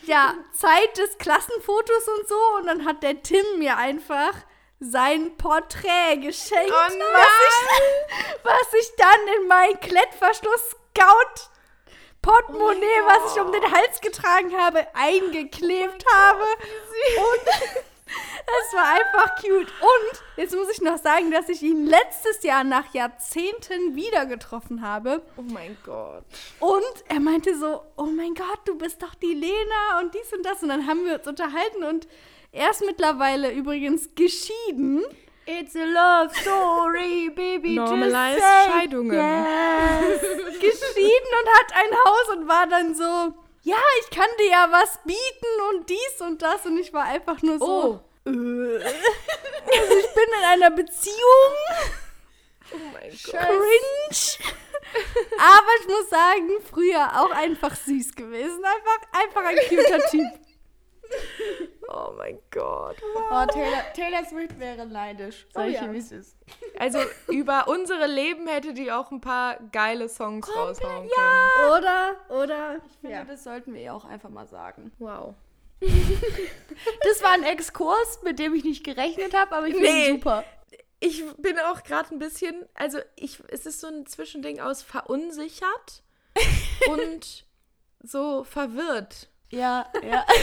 ja, Zeit des Klassenfotos und so. Und dann hat der Tim mir einfach sein Porträt geschenkt, Oh was, ich, was ich dann in mein Klettverschluss Scout Portemonnaie, was ich um den Hals getragen habe, eingeklebt habe. Und es war einfach cute. Und jetzt muss ich noch sagen, dass ich ihn letztes Jahr nach Jahrzehnten wieder getroffen habe. Oh mein Gott. Und er meinte so, oh mein Gott, du bist doch die Lena und dies und das. Und dann haben wir uns unterhalten und er ist mittlerweile übrigens geschieden. It's a love story, baby. Say Scheidungen. Yes. geschieden und hat ein Haus und war dann so, ja, ich kann dir ja was bieten und dies und das und ich war einfach nur so, Oh. äh, also ich bin in einer Beziehung, Oh mein Gott. cringe. Aber ich muss sagen, früher auch einfach süß gewesen. Einfach, einfach ein cuter Typ. Oh mein Gott. Oh, Taylor, Taylor Swift wäre neidisch. Sag Oh ich ja. wie es ist. Also über unsere Leben hätte die auch ein paar geile Songs raushauen können. Oder, oder, Ich finde, ja. das sollten wir ihr auch einfach mal sagen. Wow. Das war ein Exkurs, mit dem ich nicht gerechnet habe, aber ich finde Nee. super. Ich bin auch gerade ein bisschen, also ich, es ist so ein Zwischending aus verunsichert und so verwirrt. Ja, ja.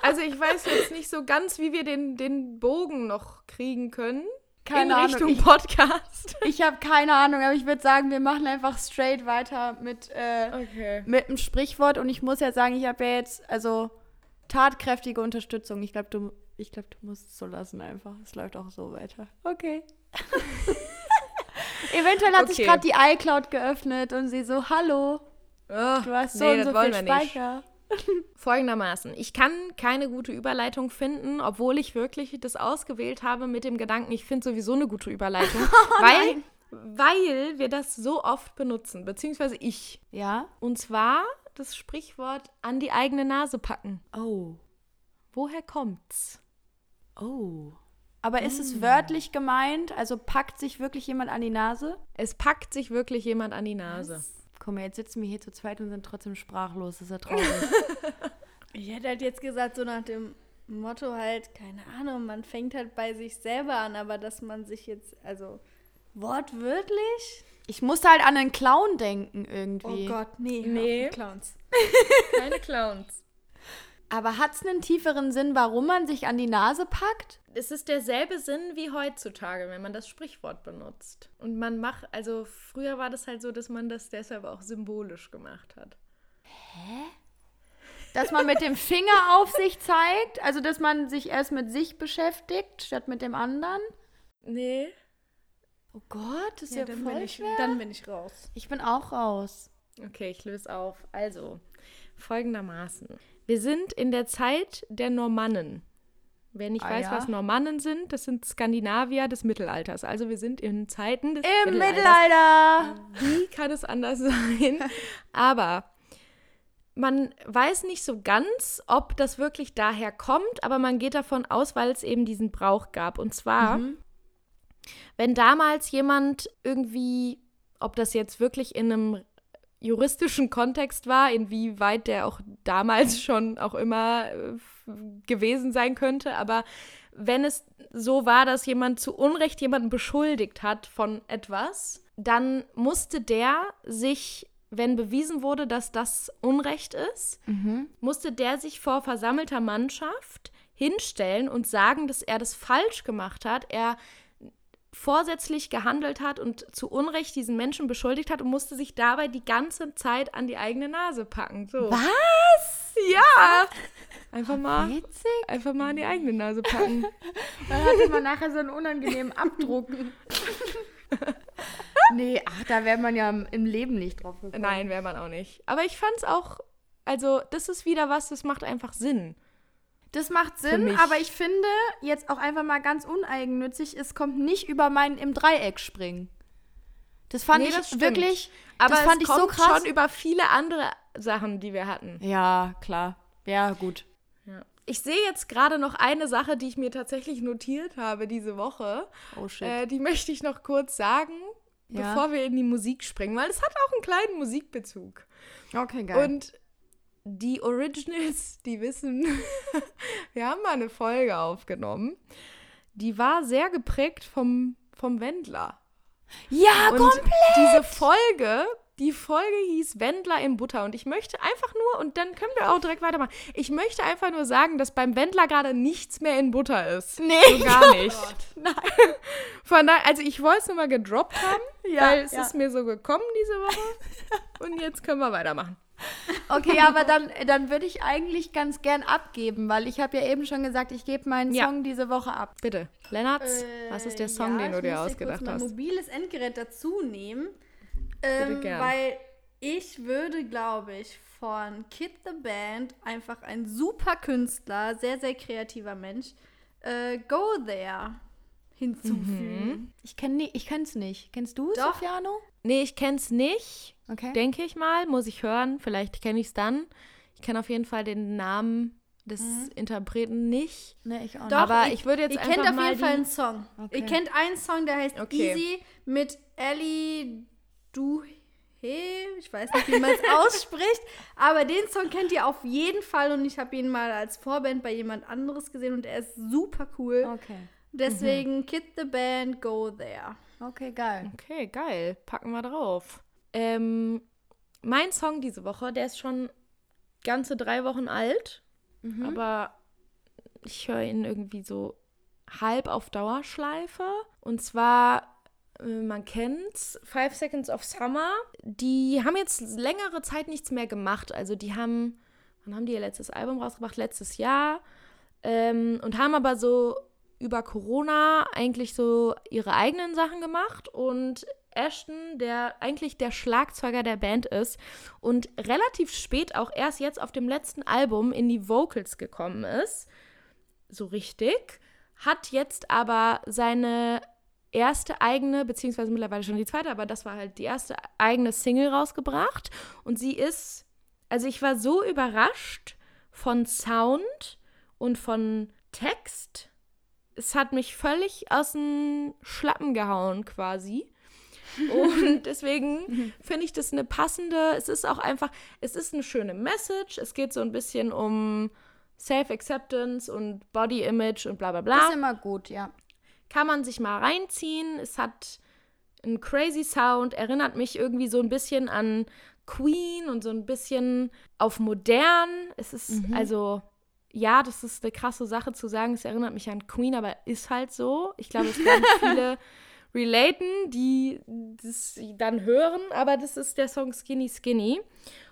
Also ich weiß jetzt nicht so ganz, wie wir den, den Bogen noch kriegen können. Keine in Ahnung. Richtung Ich, Podcast. ich habe keine Ahnung, aber ich würde sagen, wir machen einfach straight weiter mit, äh, Okay. mit Sprichwort. Und ich muss ja sagen, ich habe ja jetzt, also tatkräftige Unterstützung. Ich glaube, du, ich glaub, du musst es so lassen einfach. Es läuft auch so weiter. Okay. Eventuell hat sich Okay. gerade die iCloud geöffnet und sie so, hallo, du hast so nee, und so viel wir nicht. Folgendermaßen. Ich kann keine gute Überleitung finden, obwohl ich wirklich das ausgewählt habe mit dem Gedanken, ich finde sowieso eine gute Überleitung, weil, weil wir das so oft benutzen, beziehungsweise ich. Ja? Und zwar das Sprichwort an die eigene Nase packen. Oh. Woher kommt's? Oh. Aber ist es wörtlich gemeint? Also packt sich wirklich jemand an die Nase? Es packt sich wirklich jemand an die Nase. Guck mal, jetzt sitzen wir hier zu zweit und sind trotzdem sprachlos. Das ist ja traurig. Ich hätte halt jetzt gesagt, so nach dem Motto halt, keine Ahnung, man fängt halt bei sich selber an, aber dass man sich jetzt, also wortwörtlich? ich musste halt an einen Clown denken irgendwie. Oh Gott, nee, Nee. Clowns. Keine Clowns. Aber hat es einen tieferen Sinn, warum man sich an die Nase packt? Es ist derselbe Sinn wie heutzutage, wenn man das Sprichwort benutzt. Und man macht, also früher war das halt so, dass man das deshalb auch symbolisch gemacht hat. Dass man mit dem Finger auf sich zeigt? Also, dass man sich erst mit sich beschäftigt, statt mit dem anderen? Nee. Oh Gott, das ist ja, Ja, dann, voll bin ich, schwer. dann bin ich raus. Ich bin auch raus. Okay, ich löse auf. Also, folgendermaßen. Wir sind in der Zeit der Normannen. Wer nicht Ah, weiß, ja? was Normannen sind, das sind Skandinavier des Mittelalters. Also wir sind in Zeiten des Im Mittelalters. Mittelalter! Wie kann es anders sein? Aber man weiß nicht so ganz, ob das wirklich daher kommt, aber man geht davon aus, weil es eben diesen Brauch gab. Und zwar, wenn damals jemand irgendwie, ob das jetzt wirklich in einem juristischen Kontext war, inwieweit der auch damals schon auch immer äh, gewesen sein könnte, aber wenn es so war, dass jemand zu Unrecht jemanden beschuldigt hat von etwas, dann musste der sich, wenn bewiesen wurde, dass das Unrecht ist, musste der sich vor versammelter Mannschaft hinstellen und sagen, dass er das falsch gemacht hat, er vorsätzlich gehandelt hat und zu Unrecht diesen Menschen beschuldigt hat und musste sich dabei die ganze Zeit an die eigene Nase packen. So. Was? Ja! Einfach mal, Witzig. einfach mal an die eigene Nase packen. Dann hatte man nachher so einen unangenehmen Abdruck. nee, ach, da wäre man ja im Leben nicht drauf gekommen. Nein, wäre man auch nicht. Aber ich fand's auch, also das ist wieder was, das macht einfach Sinn. Das macht Sinn, aber ich finde jetzt auch einfach mal ganz uneigennützig, es kommt nicht über meinen im Dreieck springen. Das fand Nee, ich das wirklich, Aber das es fand ich kommt so krass. schon über viele andere Sachen, die wir hatten. ja, klar. Ja, gut. Ja. Ich sehe jetzt gerade noch eine Sache, die ich mir tatsächlich notiert habe diese Woche. Oh shit. Äh, die möchte ich noch kurz sagen, Ja. bevor wir in die Musik springen, weil es hat auch einen kleinen Musikbezug. okay, Und die Originals, die wissen, wir haben mal eine Folge aufgenommen. Die war sehr geprägt vom, vom Wendler. ja, Und komplett. diese Folge, die Folge hieß Wendler in Butter. Und ich möchte einfach nur, und dann können wir auch direkt weitermachen, ich möchte einfach nur sagen, dass beim Wendler gerade nichts mehr in Butter ist. Nee. So gar nicht. Nein. Von daher, also ich wollte es nur mal gedroppt haben, Ja, weil es ja. ist mir so gekommen diese Woche. Und jetzt können wir weitermachen. Okay, aber dann, dann würde ich eigentlich ganz gern abgeben, weil ich habe ja eben schon gesagt, ich gebe meinen Ja. Song diese Woche ab. Bitte. Lennartz, was ist der Song, Äh, ja, den du dir ausgedacht kurz mein hast? mobiles Endgerät dazu nehmen. Ähm, gern. Weil ich würde, glaube ich, von Kid the Band, einfach ein super Künstler, sehr, sehr kreativer Mensch, äh, Go There hinzufügen. Ich kenne ich kenn's nicht. Kennst du es. Sofiano? Nee, ich kenn's nicht. Okay. Denke ich mal. Muss ich hören. Vielleicht kenne ich es dann. Ich kenne auf jeden Fall den Namen des Interpreten nicht. nee, ich auch Doch, Aber ihr- ich würde jetzt Ihr einfach kennt auf mal jeden Fall einen Song. Okay. Ihr kennt einen Song, der heißt Okay. Easy mit Ellie Duhe. Ich weiß nicht, wie man es ausspricht. Aber den Song kennt ihr auf jeden Fall. Und ich habe ihn mal als Vorband bei jemand anderes gesehen. Und er ist super cool. Okay. Deswegen Kid the Band, Go There. Okay, geil. Okay, geil. Packen wir drauf. Ähm, mein Song diese Woche, der ist schon ganze drei Wochen alt. Aber ich höre ihn irgendwie so halb auf Dauerschleife. Und zwar, äh, man kennt's, Five Seconds of Summer. Die haben jetzt längere Zeit nichts mehr gemacht. Also die haben, wann haben die ihr letztes Album rausgebracht? Letztes Jahr. Ähm, und haben aber so über Corona eigentlich so ihre eigenen Sachen gemacht und Ashton, der eigentlich der Schlagzeuger der Band ist und relativ spät auch erst jetzt auf dem letzten Album in die Vocals gekommen ist, so richtig, hat jetzt aber seine erste eigene, beziehungsweise mittlerweile schon die zweite, aber das war halt die erste eigene Single rausgebracht und sie ist, also ich war so überrascht von Sound und von Text, es hat mich völlig aus den Schlappen gehauen quasi. Und deswegen finde ich das eine passende, es ist auch einfach, es ist eine schöne Message. Es geht so ein bisschen um Self-Acceptance und Body-Image und bla bla bla. Das ist immer gut, ja. Kann man sich mal reinziehen. Es hat einen crazy Sound, erinnert mich irgendwie so ein bisschen an Queen und so ein bisschen auf modern. Es ist also, ja, das ist eine krasse Sache zu sagen, es erinnert mich an Queen, aber ist halt so. Ich glaube, es werden viele relaten, die das dann hören, aber das ist der Song Skinny Skinny.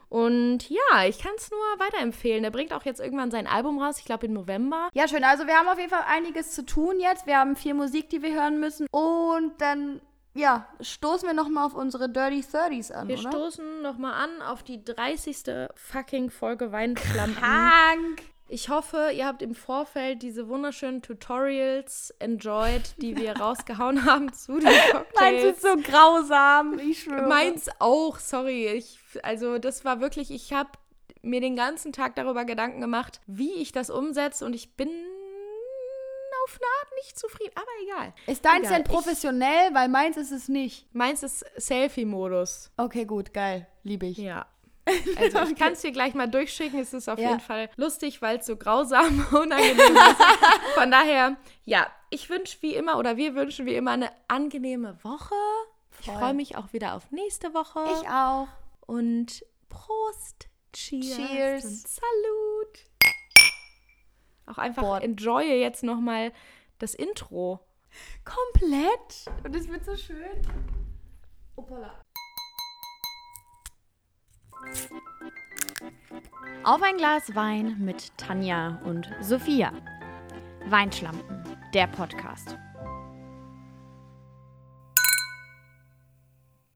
Und ja, ich kann es nur weiterempfehlen. Der bringt auch jetzt irgendwann sein Album raus, ich glaube im November. Ja, schön. Also wir haben auf jeden Fall einiges zu tun jetzt. Wir haben viel Musik, die wir hören müssen. Und dann, ja, stoßen wir nochmal auf unsere Dirty 30s an, Wir oder? stoßen nochmal an auf die 30. fucking Folge Weinflammen. Krank. Ich hoffe, ihr habt im Vorfeld diese wunderschönen Tutorials enjoyed, die wir rausgehauen haben zu den Meins Cocktails. ist so grausam, ich schwöre. Meins auch, sorry. Ich, also das war wirklich, ich habe mir den ganzen Tag darüber Gedanken gemacht, wie ich das umsetze und ich bin auf eine Art nicht zufrieden, aber egal. Ist deins Egal, denn professionell? Weil meins ist es nicht. Meins ist Selfie-Modus. Okay, gut, geil. Liebe ich. Ja. Also ich kann es dir gleich mal durchschicken. Es ist auf Ja. jeden Fall lustig, weil es so grausam unangenehm ist. Von daher, ja, ich wünsche wie immer oder wir wünschen wie immer eine angenehme Woche. Ich Voll. freue mich auch wieder auf nächste Woche. Ich auch. Und Prost. Cheers. Cheers. Und Salut. Auch einfach Boah. enjoye jetzt nochmal das Intro. Komplett. Und es wird so schön. Opala. Auf ein Glas Wein mit Tanja und Sophia. Weinschlampen, der Podcast.